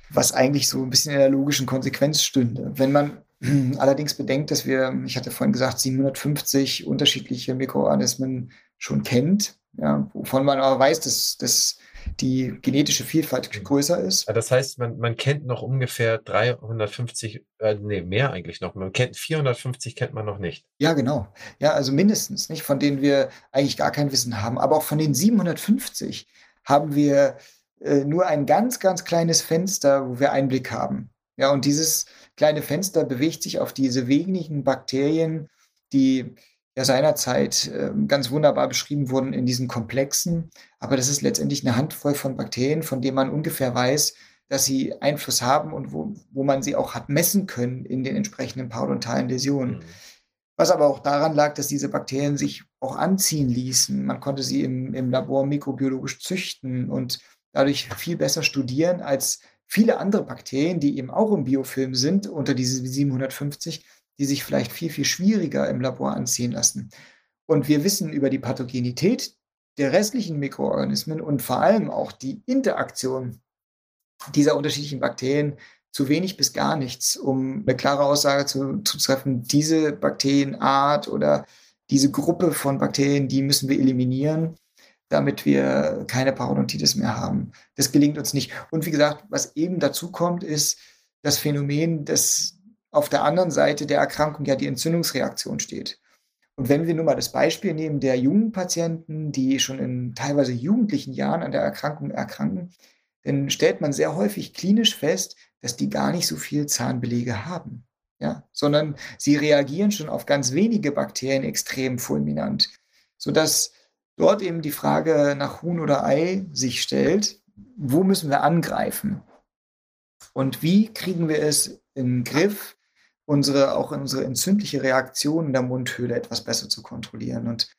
was eigentlich so ein bisschen in der logischen Konsequenz stünde. Wenn man allerdings bedenkt, dass wir, ich hatte vorhin gesagt, 750 unterschiedliche Mikroorganismen schon kennt, ja, wovon man aber weiß, dass, dass die genetische Vielfalt mhm. größer ist. Das heißt, man, man kennt noch ungefähr 350, äh, nee, mehr eigentlich noch. Man kennt 450 kennt man noch nicht. Ja, genau. Ja, also mindestens, nicht, von denen wir eigentlich gar kein Wissen haben. Aber auch von den 750 haben wir äh, nur ein ganz, ganz kleines Fenster, wo wir Einblick haben. Ja, und dieses kleine Fenster bewegt sich auf diese wenigen Bakterien, die ja seinerzeit äh, ganz wunderbar beschrieben wurden in diesen Komplexen. Aber das ist letztendlich eine Handvoll von Bakterien, von denen man ungefähr weiß, dass sie Einfluss haben und wo, wo man sie auch hat messen können in den entsprechenden parodontalen Läsionen. Mhm. Was aber auch daran lag, dass diese Bakterien sich auch anziehen ließen. Man konnte sie im, im Labor mikrobiologisch züchten und dadurch viel besser studieren als viele andere Bakterien, die eben auch im Biofilm sind, unter diese 750, die sich vielleicht viel, viel schwieriger im Labor anziehen lassen. Und wir wissen über die Pathogenität der restlichen Mikroorganismen und vor allem auch die Interaktion dieser unterschiedlichen Bakterien zu wenig bis gar nichts, um eine klare Aussage zu, zu treffen, diese Bakterienart oder diese Gruppe von Bakterien, die müssen wir eliminieren. damit wir keine Parodontitis mehr haben. Das gelingt uns nicht. Und wie gesagt, was eben dazu kommt, ist das Phänomen, dass auf der anderen Seite der Erkrankung ja die Entzündungsreaktion steht. Und wenn wir nun mal das Beispiel nehmen der jungen Patienten, die schon in teilweise jugendlichen Jahren an der Erkrankung erkranken, dann stellt man sehr häufig klinisch fest, dass die gar nicht so viel Zahnbelege haben, ja, sondern sie reagieren schon auf ganz wenige Bakterien extrem fulminant, sodass dort eben die Frage nach Huhn oder Ei sich stellt, wo müssen wir angreifen? Und wie kriegen wir es den Griff, unsere, auch unsere entzündliche Reaktion in der Mundhöhle etwas besser zu kontrollieren? Und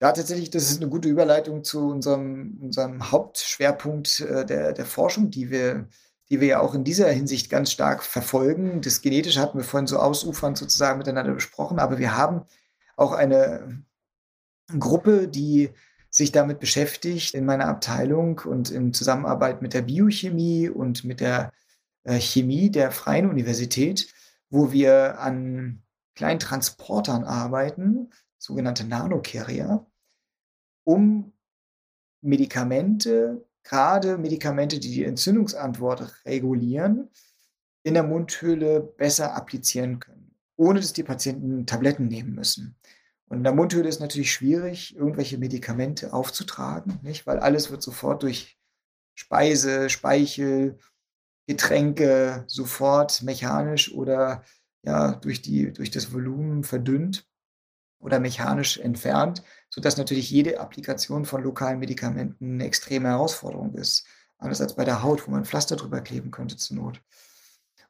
ja, tatsächlich, das ist eine gute Überleitung zu unserem, unserem Hauptschwerpunkt äh, der, der Forschung, die wir, die wir ja auch in dieser Hinsicht ganz stark verfolgen. Das Genetische hatten wir vorhin so ausufernd sozusagen miteinander besprochen, aber wir haben auch eine Gruppe, die sich damit beschäftigt in meiner Abteilung und in Zusammenarbeit mit der Biochemie und mit der äh, Chemie der Freien Universität, wo wir an kleinen Transportern arbeiten, sogenannte Nanocarrier, um Medikamente, gerade Medikamente, die die Entzündungsantwort regulieren, in der Mundhöhle besser applizieren können, ohne dass die Patienten Tabletten nehmen müssen. Und in der Mundhöhle ist natürlich schwierig, irgendwelche Medikamente aufzutragen, nicht? weil alles wird sofort durch Speise, Speichel, Getränke sofort mechanisch oder ja, durch, die, durch das Volumen verdünnt oder mechanisch entfernt, sodass natürlich jede Applikation von lokalen Medikamenten eine extreme Herausforderung ist. Anders als bei der Haut, wo man Pflaster drüber kleben könnte zur Not.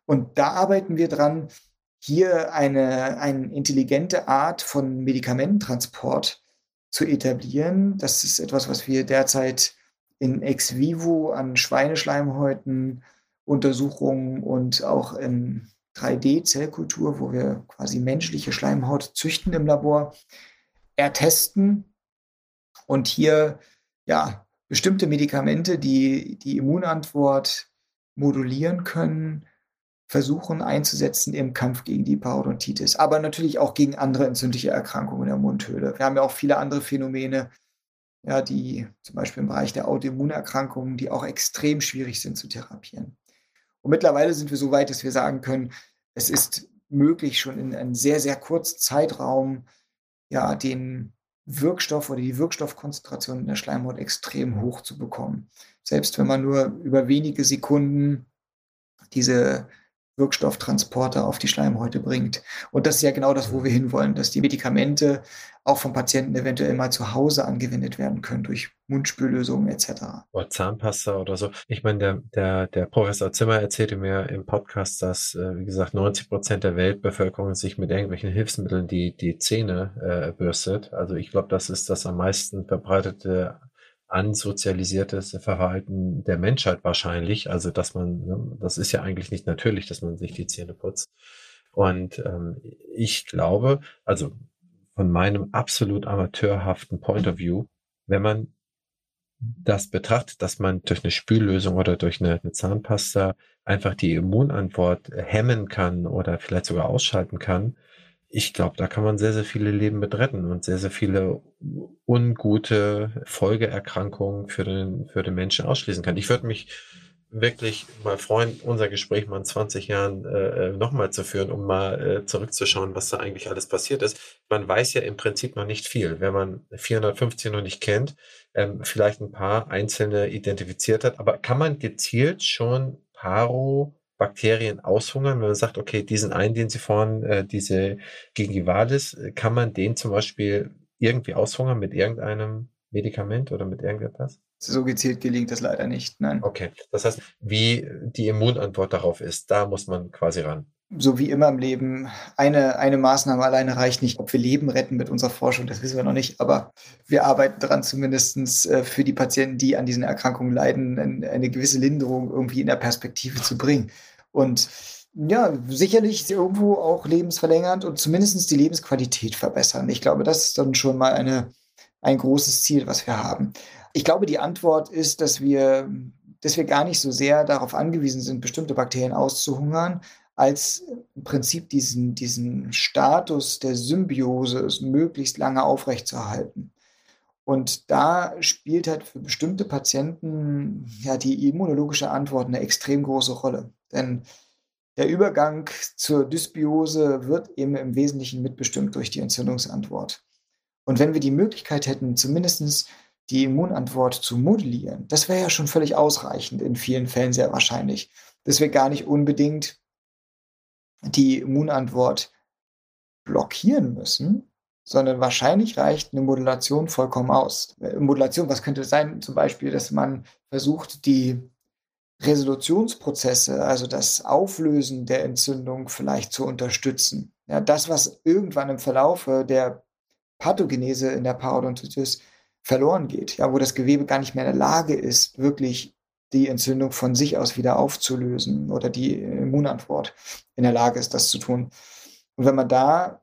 Und da arbeiten wir dran, hier eine, eine intelligente Art von Medikamententransport zu etablieren. Das ist etwas, was wir derzeit in ex vivo an Schweineschleimhäuten Untersuchungen und auch in 3D-Zellkultur, wo wir quasi menschliche Schleimhaut züchten im Labor, ertesten und hier ja bestimmte Medikamente, die die Immunantwort modulieren können, versuchen einzusetzen im Kampf gegen die Parodontitis, aber natürlich auch gegen andere entzündliche Erkrankungen der Mundhöhle. Wir haben ja auch viele andere Phänomene, ja, die zum Beispiel im Bereich der Autoimmunerkrankungen, die auch extrem schwierig sind zu therapieren. Und mittlerweile sind wir so weit, dass wir sagen können, es ist möglich, schon in einem sehr, sehr kurzen Zeitraum ja, den Wirkstoff oder die Wirkstoffkonzentration in der Schleimhaut extrem hoch zu bekommen. Selbst wenn man nur über wenige Sekunden diese Wirkstofftransporter auf die Schleimhäute bringt. Und das ist ja genau das, wo wir hinwollen, dass die Medikamente auch vom Patienten eventuell mal zu Hause angewendet werden können durch Mundspüllösungen etc. Oder Zahnpasta oder so. Ich meine, der, der, der Professor Zimmer erzählte mir im Podcast, dass, äh, wie gesagt, 90 Prozent der Weltbevölkerung sich mit irgendwelchen Hilfsmitteln die, die Zähne äh, bürstet. Also ich glaube, das ist das am meisten verbreitete ansozialisiertes Verhalten der Menschheit wahrscheinlich. Also, dass man, ne, das ist ja eigentlich nicht natürlich, dass man sich die Zähne putzt. Und ähm, ich glaube, also von meinem absolut amateurhaften Point of View, wenn man das betrachtet, dass man durch eine Spüllösung oder durch eine, eine Zahnpasta einfach die Immunantwort hemmen kann oder vielleicht sogar ausschalten kann, ich glaube, da kann man sehr, sehr viele Leben mit retten und sehr, sehr viele ungute Folgeerkrankungen für den, für den Menschen ausschließen kann. Ich würde mich wirklich mal freuen, unser Gespräch mal in 20 Jahren äh, nochmal zu führen, um mal äh, zurückzuschauen, was da eigentlich alles passiert ist. Man weiß ja im Prinzip noch nicht viel. Wenn man 450 noch nicht kennt, ähm, vielleicht ein paar einzelne identifiziert hat, aber kann man gezielt schon Paro Bakterien aushungern, wenn man sagt, okay, diesen einen, den Sie vorhin, äh, diese Gingivalis, äh, kann man den zum Beispiel irgendwie aushungern mit irgendeinem Medikament oder mit irgendetwas? So gezielt gelingt das leider nicht, nein. Okay, das heißt, wie die Immunantwort darauf ist, da muss man quasi ran. So wie immer im Leben, eine, eine Maßnahme alleine reicht nicht. Ob wir Leben retten mit unserer Forschung, das wissen wir noch nicht, aber wir arbeiten daran, zumindest äh, für die Patienten, die an diesen Erkrankungen leiden, eine gewisse Linderung irgendwie in der Perspektive zu bringen. Und ja, sicherlich irgendwo auch lebensverlängernd und zumindest die Lebensqualität verbessern. Ich glaube, das ist dann schon mal eine, ein großes Ziel, was wir haben. Ich glaube, die Antwort ist, dass wir, dass wir gar nicht so sehr darauf angewiesen sind, bestimmte Bakterien auszuhungern, als im Prinzip diesen, diesen Status der Symbiose möglichst lange aufrechtzuerhalten. Und da spielt halt für bestimmte Patienten ja die immunologische Antwort eine extrem große Rolle. Denn der Übergang zur Dysbiose wird eben im Wesentlichen mitbestimmt durch die Entzündungsantwort. Und wenn wir die Möglichkeit hätten, zumindest die Immunantwort zu modellieren, das wäre ja schon völlig ausreichend, in vielen Fällen sehr wahrscheinlich, dass wir gar nicht unbedingt die Immunantwort blockieren müssen, sondern wahrscheinlich reicht eine Modulation vollkommen aus. Äh, Modulation, was könnte sein? Zum Beispiel, dass man versucht, die Resolutionsprozesse, also das Auflösen der Entzündung vielleicht zu unterstützen. Ja, das, was irgendwann im Verlaufe der Pathogenese in der Parodontitis verloren geht, ja, wo das Gewebe gar nicht mehr in der Lage ist, wirklich die Entzündung von sich aus wieder aufzulösen oder die Immunantwort in der Lage ist, das zu tun. Und wenn man da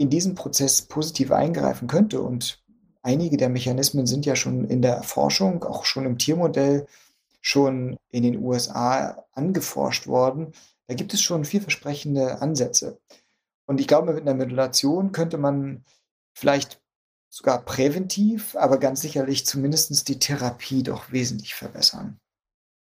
in diesen Prozess positiv eingreifen könnte. Und einige der Mechanismen sind ja schon in der Forschung, auch schon im Tiermodell, schon in den USA angeforscht worden. Da gibt es schon vielversprechende Ansätze. Und ich glaube, mit einer Modulation könnte man vielleicht sogar präventiv, aber ganz sicherlich zumindest die Therapie doch wesentlich verbessern.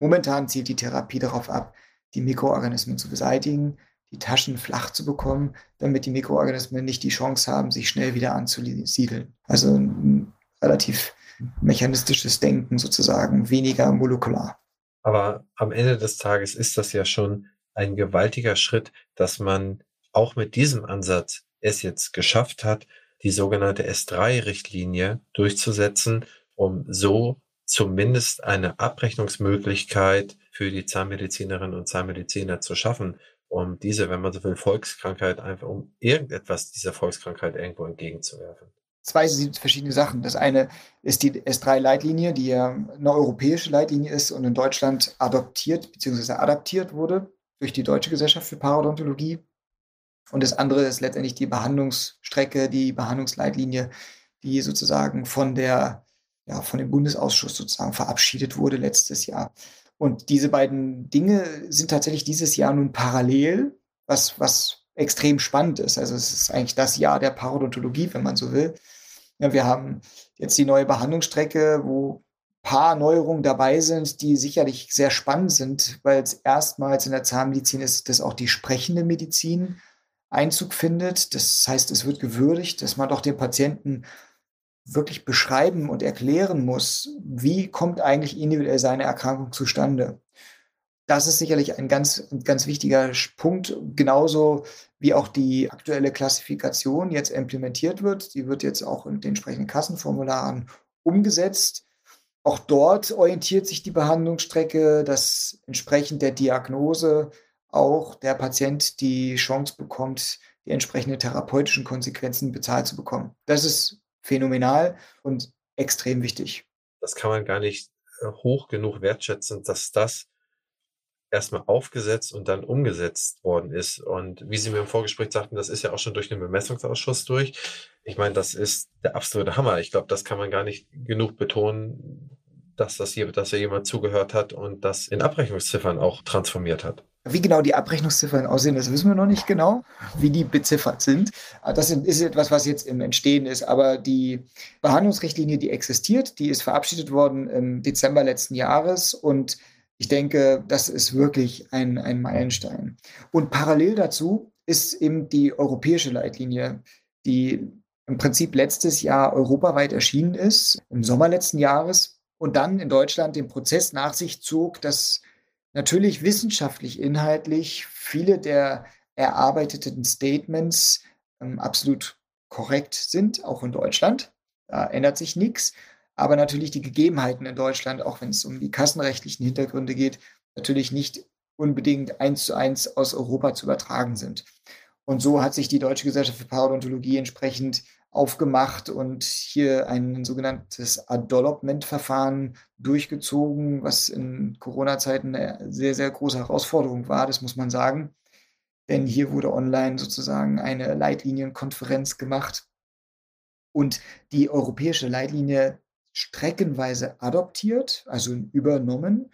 Momentan zielt die Therapie darauf ab, die Mikroorganismen zu beseitigen, die Taschen flach zu bekommen, damit die Mikroorganismen nicht die Chance haben, sich schnell wieder anzusiedeln. Also ein relativ mechanistisches Denken sozusagen, weniger molekular. Aber am Ende des Tages ist das ja schon ein gewaltiger Schritt, dass man auch mit diesem Ansatz es jetzt geschafft hat, die sogenannte S3-Richtlinie durchzusetzen, um so zumindest eine Abrechnungsmöglichkeit für die Zahnmedizinerinnen und Zahnmediziner zu schaffen, um diese, wenn man so will, Volkskrankheit einfach, um irgendetwas dieser Volkskrankheit irgendwo entgegenzuwerfen? Zwei verschiedene Sachen. Das eine ist die S3-Leitlinie, die ja eine europäische Leitlinie ist und in Deutschland adoptiert bzw. adaptiert wurde durch die Deutsche Gesellschaft für Parodontologie. Und das andere ist letztendlich die Behandlungsstrecke, die Behandlungsleitlinie, die sozusagen von der, ja, von dem Bundesausschuss sozusagen verabschiedet wurde letztes Jahr. Und diese beiden Dinge sind tatsächlich dieses Jahr nun parallel, was, was extrem spannend ist. Also es ist eigentlich das Jahr der Parodontologie, wenn man so will. Ja, wir haben jetzt die neue Behandlungsstrecke, wo ein paar Neuerungen dabei sind, die sicherlich sehr spannend sind, weil es erstmals in der Zahnmedizin ist, dass auch die sprechende Medizin Einzug findet. Das heißt, es wird gewürdigt, dass man doch den Patienten wirklich beschreiben und erklären muss, wie kommt eigentlich individuell seine Erkrankung zustande. Das ist sicherlich ein ganz, ganz wichtiger Punkt, genauso wie auch die aktuelle Klassifikation jetzt implementiert wird. Die wird jetzt auch in den entsprechenden Kassenformularen umgesetzt. Auch dort orientiert sich die Behandlungsstrecke, dass entsprechend der Diagnose auch der Patient die Chance bekommt, die entsprechenden therapeutischen Konsequenzen bezahlt zu bekommen. Das ist phänomenal und extrem wichtig. Das kann man gar nicht äh, hoch genug wertschätzen, dass das erstmal aufgesetzt und dann umgesetzt worden ist. Und wie Sie mir im Vorgespräch sagten, das ist ja auch schon durch den Bemessungsausschuss durch. Ich meine, das ist der absolute Hammer. Ich glaube, das kann man gar nicht genug betonen, dass das hier, dass da jemand zugehört hat und das in Abrechnungsziffern auch transformiert hat. Wie genau die Abrechnungsziffern aussehen, das wissen wir noch nicht genau, wie die beziffert sind. Ah, das ist etwas, was jetzt im Entstehen ist. Aber die Behandlungsrichtlinie, die existiert, die ist verabschiedet worden im Dezember letzten Jahres und ich denke, das ist wirklich ein, ein Meilenstein. Und parallel dazu ist eben die europäische Leitlinie, die im Prinzip letztes Jahr europaweit erschienen ist, im Sommer letzten Jahres, und dann in Deutschland den Prozess nach sich zog, dass natürlich wissenschaftlich, inhaltlich viele der erarbeiteten Statements ähm, absolut korrekt sind, auch in Deutschland. Da ändert sich nichts. Aber natürlich die Gegebenheiten in Deutschland, auch wenn es um die kassenrechtlichen Hintergründe geht, natürlich nicht unbedingt eins zu eins aus Europa zu übertragen sind. Und so hat sich die Deutsche Gesellschaft für Parodontologie entsprechend aufgemacht und hier ein sogenanntes Adolopment-Verfahren durchgezogen, was in Corona-Zeiten eine sehr, sehr große Herausforderung war, das muss man sagen. Denn hier wurde online sozusagen eine Leitlinienkonferenz gemacht und die europäische Leitlinie streckenweise adoptiert, also übernommen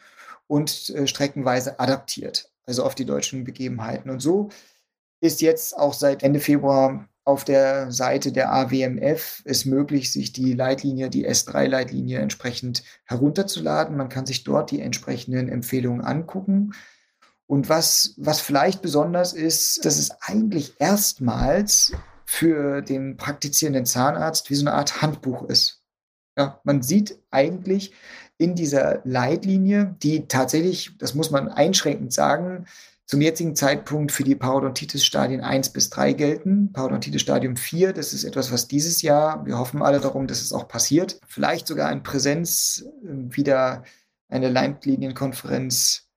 und äh, streckenweise adaptiert, also auf die deutschen Begebenheiten. Und so ist jetzt auch seit Ende Februar auf der Seite der AWMF ist möglich, sich die Leitlinie, die S3-Leitlinie entsprechend herunterzuladen. Man kann sich dort die entsprechenden Empfehlungen angucken. Und was, was vielleicht besonders ist, dass es eigentlich erstmals für den praktizierenden Zahnarzt wie so eine Art Handbuch ist. Ja, man sieht eigentlich in dieser Leitlinie, die tatsächlich, das muss man einschränkend sagen, zum jetzigen Zeitpunkt für die Parodontitis-Stadien 1 bis 3 gelten. Parodontitis-Stadium 4, das ist etwas, was dieses Jahr, wir hoffen alle darum, dass es auch passiert, vielleicht sogar in Präsenz äh, wieder eine Leitlinienkonferenz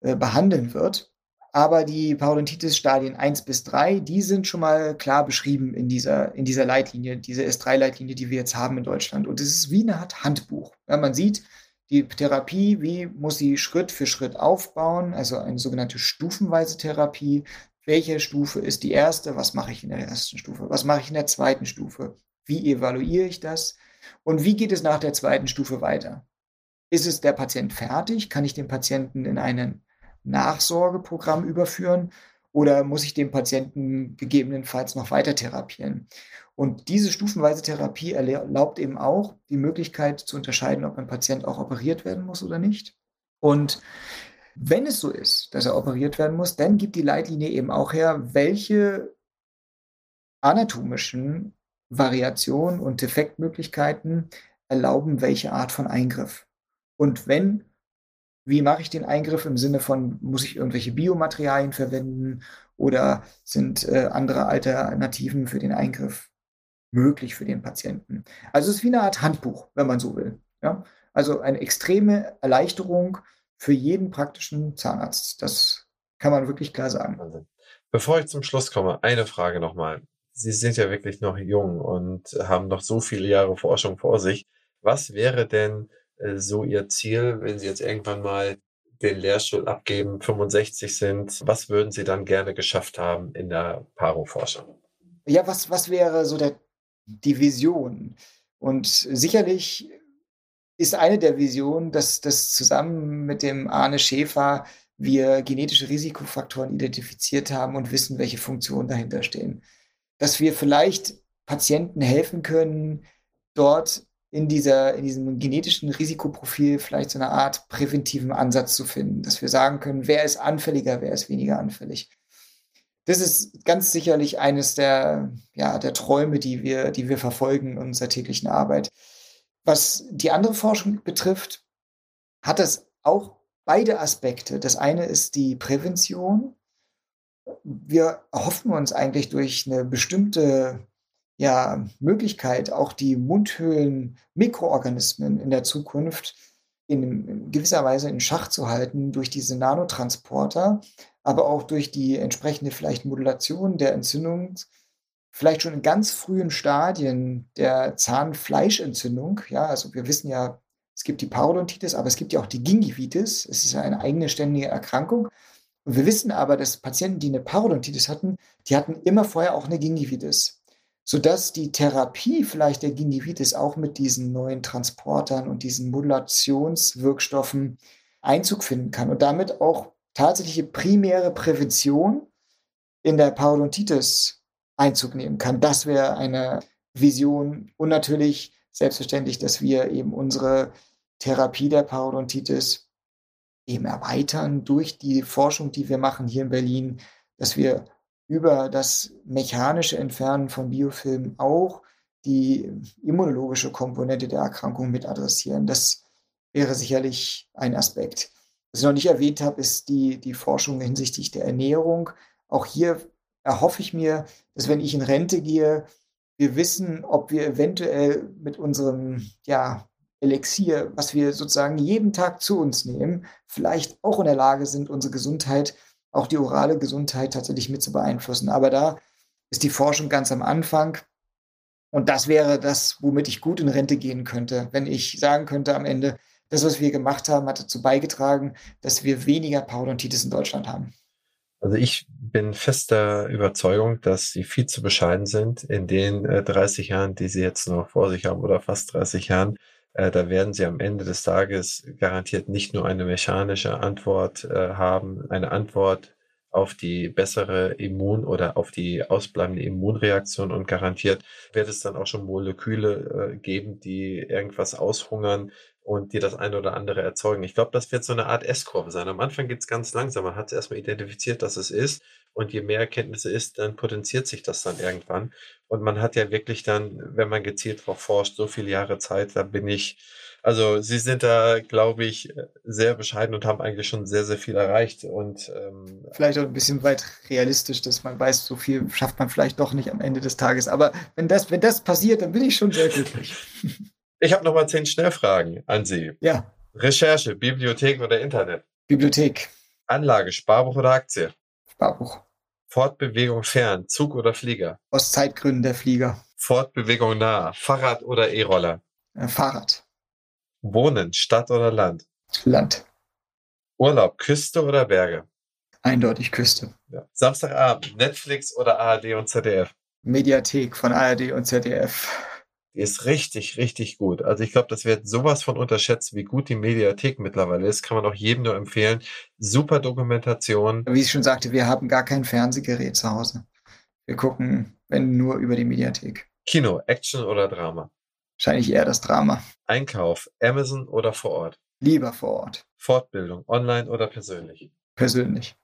äh, behandeln wird. Aber die Parodontitis-Stadien 1 bis 3, die sind schon mal klar beschrieben in dieser, in dieser Leitlinie, diese S3-Leitlinie, die wir jetzt haben in Deutschland. Und es ist wie eine Art Handbuch. Ja, man sieht, die Therapie, wie muss sie Schritt für Schritt aufbauen, also eine sogenannte stufenweise Therapie. Welche Stufe ist die erste? Was mache ich in der ersten Stufe? Was mache ich in der zweiten Stufe? Wie evaluiere ich das? Und wie geht es nach der zweiten Stufe weiter? Ist es der Patient fertig? Kann ich den Patienten in ein Nachsorgeprogramm überführen? Oder muss ich den Patienten gegebenenfalls noch weiter therapieren? Und diese stufenweise Therapie erlaubt eben auch die Möglichkeit zu unterscheiden, ob ein Patient auch operiert werden muss oder nicht. Und wenn es so ist, dass er operiert werden muss, dann gibt die Leitlinie eben auch her, welche anatomischen Variationen und Defektmöglichkeiten erlauben welche Art von Eingriff. Und wenn, wie mache ich den Eingriff im Sinne von, muss ich irgendwelche Biomaterialien verwenden oder sind äh, andere Alternativen für den Eingriff möglich für den Patienten. Also es ist wie eine Art Handbuch, wenn man so will. Ja? Also eine extreme Erleichterung für jeden praktischen Zahnarzt. Das kann man wirklich klar sagen. Bevor ich zum Schluss komme, eine Frage nochmal. Sie sind ja wirklich noch jung und haben noch so viele Jahre Forschung vor sich. Was wäre denn so Ihr Ziel, wenn Sie jetzt irgendwann mal den Lehrstuhl abgeben, 65 sind? Was würden Sie dann gerne geschafft haben in der Paro-Forschung? Ja, was, was wäre so der die Vision. Und sicherlich ist eine der Visionen, dass, dass zusammen mit dem Arne Schäfer wir genetische Risikofaktoren identifiziert haben und wissen, welche Funktionen dahinter stehen. Dass wir vielleicht Patienten helfen können, dort in, dieser, in diesem genetischen Risikoprofil vielleicht so eine Art präventiven Ansatz zu finden, dass wir sagen können, wer ist anfälliger, wer ist weniger anfällig das ist ganz sicherlich eines der, ja, der Träume, die wir, die wir verfolgen in unserer täglichen Arbeit. Was die andere Forschung betrifft, hat das auch beide Aspekte. Das eine ist die Prävention. Wir erhoffen uns eigentlich durch eine bestimmte ja, Möglichkeit, auch die Mundhöhlen Mikroorganismen in der Zukunft in gewisser Weise in Schach zu halten durch diese Nanotransporter, aber auch durch die entsprechende vielleicht Modulation der Entzündung, vielleicht schon in ganz frühen Stadien der Zahnfleischentzündung. Ja, also wir wissen ja, es gibt die Parodontitis, aber es gibt ja auch die Gingivitis. Es ist eine eigene ständige Erkrankung. Und wir wissen aber, dass Patienten, die eine Parodontitis hatten, die hatten immer vorher auch eine Gingivitis. Sodass die Therapie vielleicht der Gingivitis auch mit diesen neuen Transportern und diesen Modulationswirkstoffen Einzug finden kann und damit auch tatsächliche primäre Prävention in der Parodontitis Einzug nehmen kann. Das wäre eine Vision. Und natürlich selbstverständlich, dass wir eben unsere Therapie der Parodontitis eben erweitern durch die Forschung, die wir machen hier in Berlin, dass wir über das mechanische Entfernen von Biofilmen auch die immunologische Komponente der Erkrankung mit adressieren. Das wäre sicherlich ein Aspekt. Was ich noch nicht erwähnt habe, ist die, die Forschung hinsichtlich der Ernährung. Auch hier erhoffe ich mir, dass wenn ich in Rente gehe, wir wissen, ob wir eventuell mit unserem ja, Elixier, was wir sozusagen jeden Tag zu uns nehmen, vielleicht auch in der Lage sind, unsere Gesundheit, auch die orale Gesundheit tatsächlich mit zu beeinflussen. Aber da ist die Forschung ganz am Anfang. Und das wäre das, womit ich gut in Rente gehen könnte, wenn ich sagen könnte am Ende, das, was wir gemacht haben, hat dazu beigetragen, dass wir weniger Parodontitis in Deutschland haben. Also ich bin fester Überzeugung, dass sie viel zu bescheiden sind in den äh, 30 Jahren, die sie jetzt noch vor sich haben oder fast 30 Jahren. Äh, da werden sie am Ende des Tages garantiert nicht nur eine mechanische Antwort äh, haben, eine Antwort auf die bessere Immun- oder auf die ausbleibende Immunreaktion und garantiert wird es dann auch schon Moleküle äh, geben, die irgendwas aushungern und die das eine oder andere erzeugen. Ich glaube, das wird so eine Art S-Kurve sein. Am Anfang geht es ganz langsam. Man hat es erstmal identifiziert, dass es ist. Und je mehr Erkenntnisse ist, dann potenziert sich das dann irgendwann. Und man hat ja wirklich dann, wenn man gezielt darauf forscht, so viele Jahre Zeit, da bin ich, also Sie sind da, glaube ich, sehr bescheiden und haben eigentlich schon sehr, sehr viel erreicht. Und ähm, vielleicht auch ein bisschen weit realistisch, dass man weiß, so viel schafft man vielleicht doch nicht am Ende des Tages. Aber wenn das, wenn das passiert, dann bin ich schon sehr glücklich. Ich habe nochmal zehn Schnellfragen an Sie. Ja. Recherche, Bibliothek oder Internet? Bibliothek. Anlage, Sparbuch oder Aktie? Sparbuch. Fortbewegung fern, Zug oder Flieger? Aus Zeitgründen der Flieger. Fortbewegung nah, Fahrrad oder E-Roller? Äh, Fahrrad. Wohnen, Stadt oder Land? Land. Urlaub, Küste oder Berge? Eindeutig Küste. Ja. Samstagabend, Netflix oder ARD und ZDF? Mediathek von ARD und ZDF. Ist richtig, richtig gut. Also ich glaube, das wird sowas von unterschätzt, wie gut die Mediathek mittlerweile ist. Kann man auch jedem nur empfehlen. Super Dokumentation. Wie ich schon sagte, wir haben gar kein Fernsehgerät zu Hause. Wir gucken, wenn nur über die Mediathek. Kino, Action oder Drama? Wahrscheinlich eher das Drama. Einkauf, Amazon oder vor Ort? Lieber vor Ort. Fortbildung, online oder persönlich? Persönlich.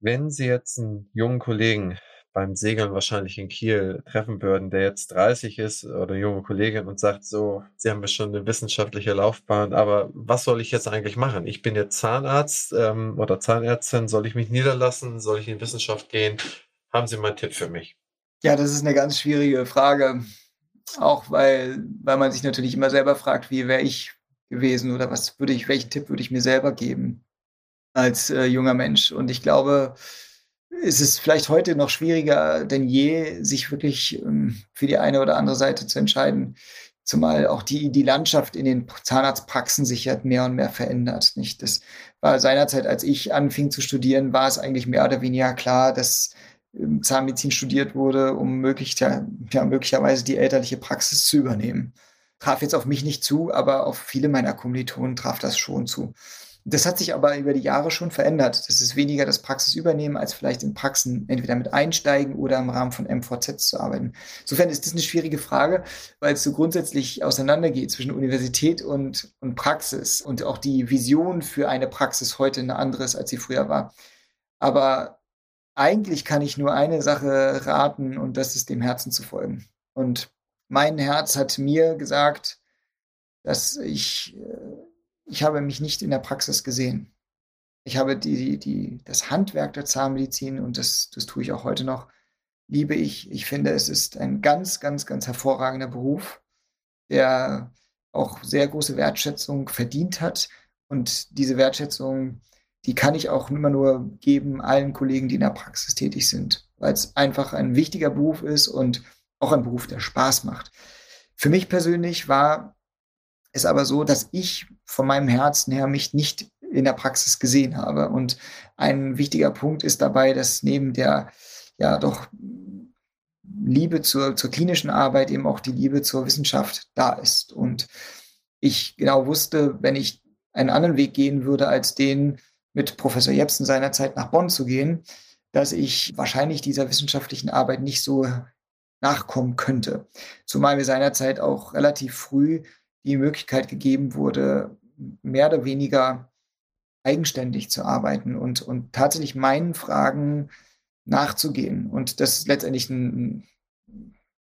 Wenn Sie jetzt einen jungen Kollegen beim Segeln wahrscheinlich in Kiel treffen würden, der jetzt 30 ist oder junge Kollegin und sagt so, Sie haben schon eine wissenschaftliche Laufbahn, aber was soll ich jetzt eigentlich machen? Ich bin jetzt Zahnarzt ähm, oder Zahnärztin, soll ich mich niederlassen? Soll ich in Wissenschaft gehen? Haben Sie mal einen Tipp für mich? Ja, das ist eine ganz schwierige Frage. Auch weil, weil man sich natürlich immer selber fragt, wie wäre ich gewesen oder was würde ich, welchen Tipp würde ich mir selber geben als äh, junger Mensch? Und ich glaube, ist es vielleicht heute noch schwieriger denn je, sich wirklich ähm, für die eine oder andere Seite zu entscheiden. Zumal auch die, die Landschaft in den Zahnarztpraxen sich ja mehr und mehr verändert. Nicht? Das war seinerzeit, als ich anfing zu studieren, war es eigentlich mehr oder weniger klar, dass ähm, Zahnmedizin studiert wurde, um möglich, ja, möglicherweise die elterliche Praxis zu übernehmen. Traf jetzt auf mich nicht zu, aber auf viele meiner Kommilitonen traf das schon zu. Das hat sich aber über die Jahre schon verändert. Das ist weniger das Praxisübernehmen, als vielleicht in Praxen entweder mit einsteigen oder im Rahmen von MVZ zu arbeiten. Insofern ist das eine schwierige Frage, weil es so grundsätzlich auseinandergeht zwischen Universität und, und Praxis und auch die Vision für eine Praxis heute eine andere ist, als sie früher war. Aber eigentlich kann ich nur eine Sache raten und das ist dem Herzen zu folgen. Und mein Herz hat mir gesagt, dass ich äh, ich habe mich nicht in der Praxis gesehen. Ich habe die, die, das Handwerk der Zahnmedizin und das, das tue ich auch heute noch, liebe ich. Ich finde, es ist ein ganz, ganz, ganz hervorragender Beruf, der auch sehr große Wertschätzung verdient hat. Und diese Wertschätzung, die kann ich auch immer nur geben allen Kollegen, die in der Praxis tätig sind, weil es einfach ein wichtiger Beruf ist und auch ein Beruf, der Spaß macht. Für mich persönlich war es aber so, dass ich von meinem Herzen her mich nicht in der Praxis gesehen habe. Und ein wichtiger Punkt ist dabei, dass neben der ja doch Liebe zur, zur klinischen Arbeit eben auch die Liebe zur Wissenschaft da ist. Und ich genau wusste, wenn ich einen anderen Weg gehen würde, als den mit Professor Jepsen seinerzeit nach Bonn zu gehen, dass ich wahrscheinlich dieser wissenschaftlichen Arbeit nicht so nachkommen könnte. Zumal wir seinerzeit auch relativ früh die Möglichkeit gegeben wurde, mehr oder weniger eigenständig zu arbeiten und, und tatsächlich meinen Fragen nachzugehen. Und das ist letztendlich ein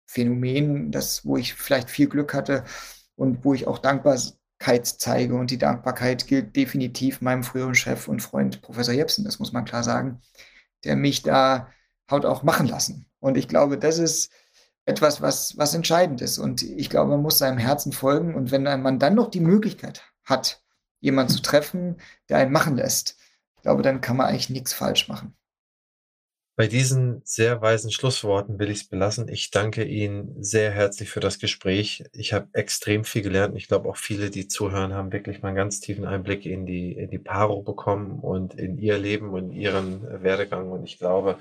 Phänomen, das, wo ich vielleicht viel Glück hatte und wo ich auch Dankbarkeit zeige. Und die Dankbarkeit gilt definitiv meinem früheren Chef und Freund Professor Jepsen, das muss man klar sagen, der mich da haut auch machen lassen. Und ich glaube, das ist etwas, was, was entscheidend ist. Und ich glaube, man muss seinem Herzen folgen. Und wenn man dann noch die Möglichkeit hat, jemanden zu treffen, der einen machen lässt, ich glaube, dann kann man eigentlich nichts falsch machen. Bei diesen sehr weisen Schlussworten will ich es belassen. Ich danke Ihnen sehr herzlich für das Gespräch. Ich habe extrem viel gelernt. Ich glaube, auch viele, die zuhören, haben wirklich mal einen ganz tiefen Einblick in die, in die Paro bekommen und in ihr Leben und ihren Werdegang. Und ich glaube,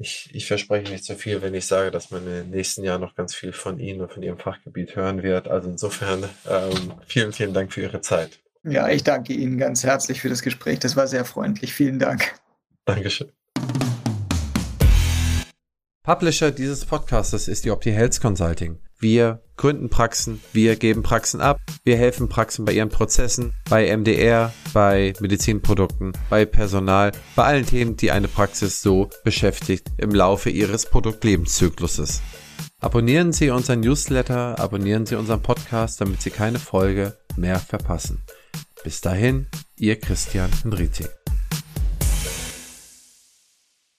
ich, ich verspreche nicht zu so viel, wenn ich sage, dass man in den nächsten Jahren noch ganz viel von Ihnen und von Ihrem Fachgebiet hören wird. Also insofern ähm, vielen, vielen Dank für Ihre Zeit. Ja, ich danke Ihnen ganz herzlich für das Gespräch. Das war sehr freundlich. Vielen Dank. Dankeschön. Publisher dieses Podcasts ist die Opti Health Consulting. Wir gründen Praxen, wir geben Praxen ab, wir helfen Praxen bei ihren Prozessen, bei MDR, bei Medizinprodukten, bei Personal, bei allen Themen, die eine Praxis so beschäftigt im Laufe ihres Produktlebenszykluses. Abonnieren Sie unseren Newsletter, abonnieren Sie unseren Podcast, damit Sie keine Folge mehr verpassen. Bis dahin, Ihr Christian Henrizi.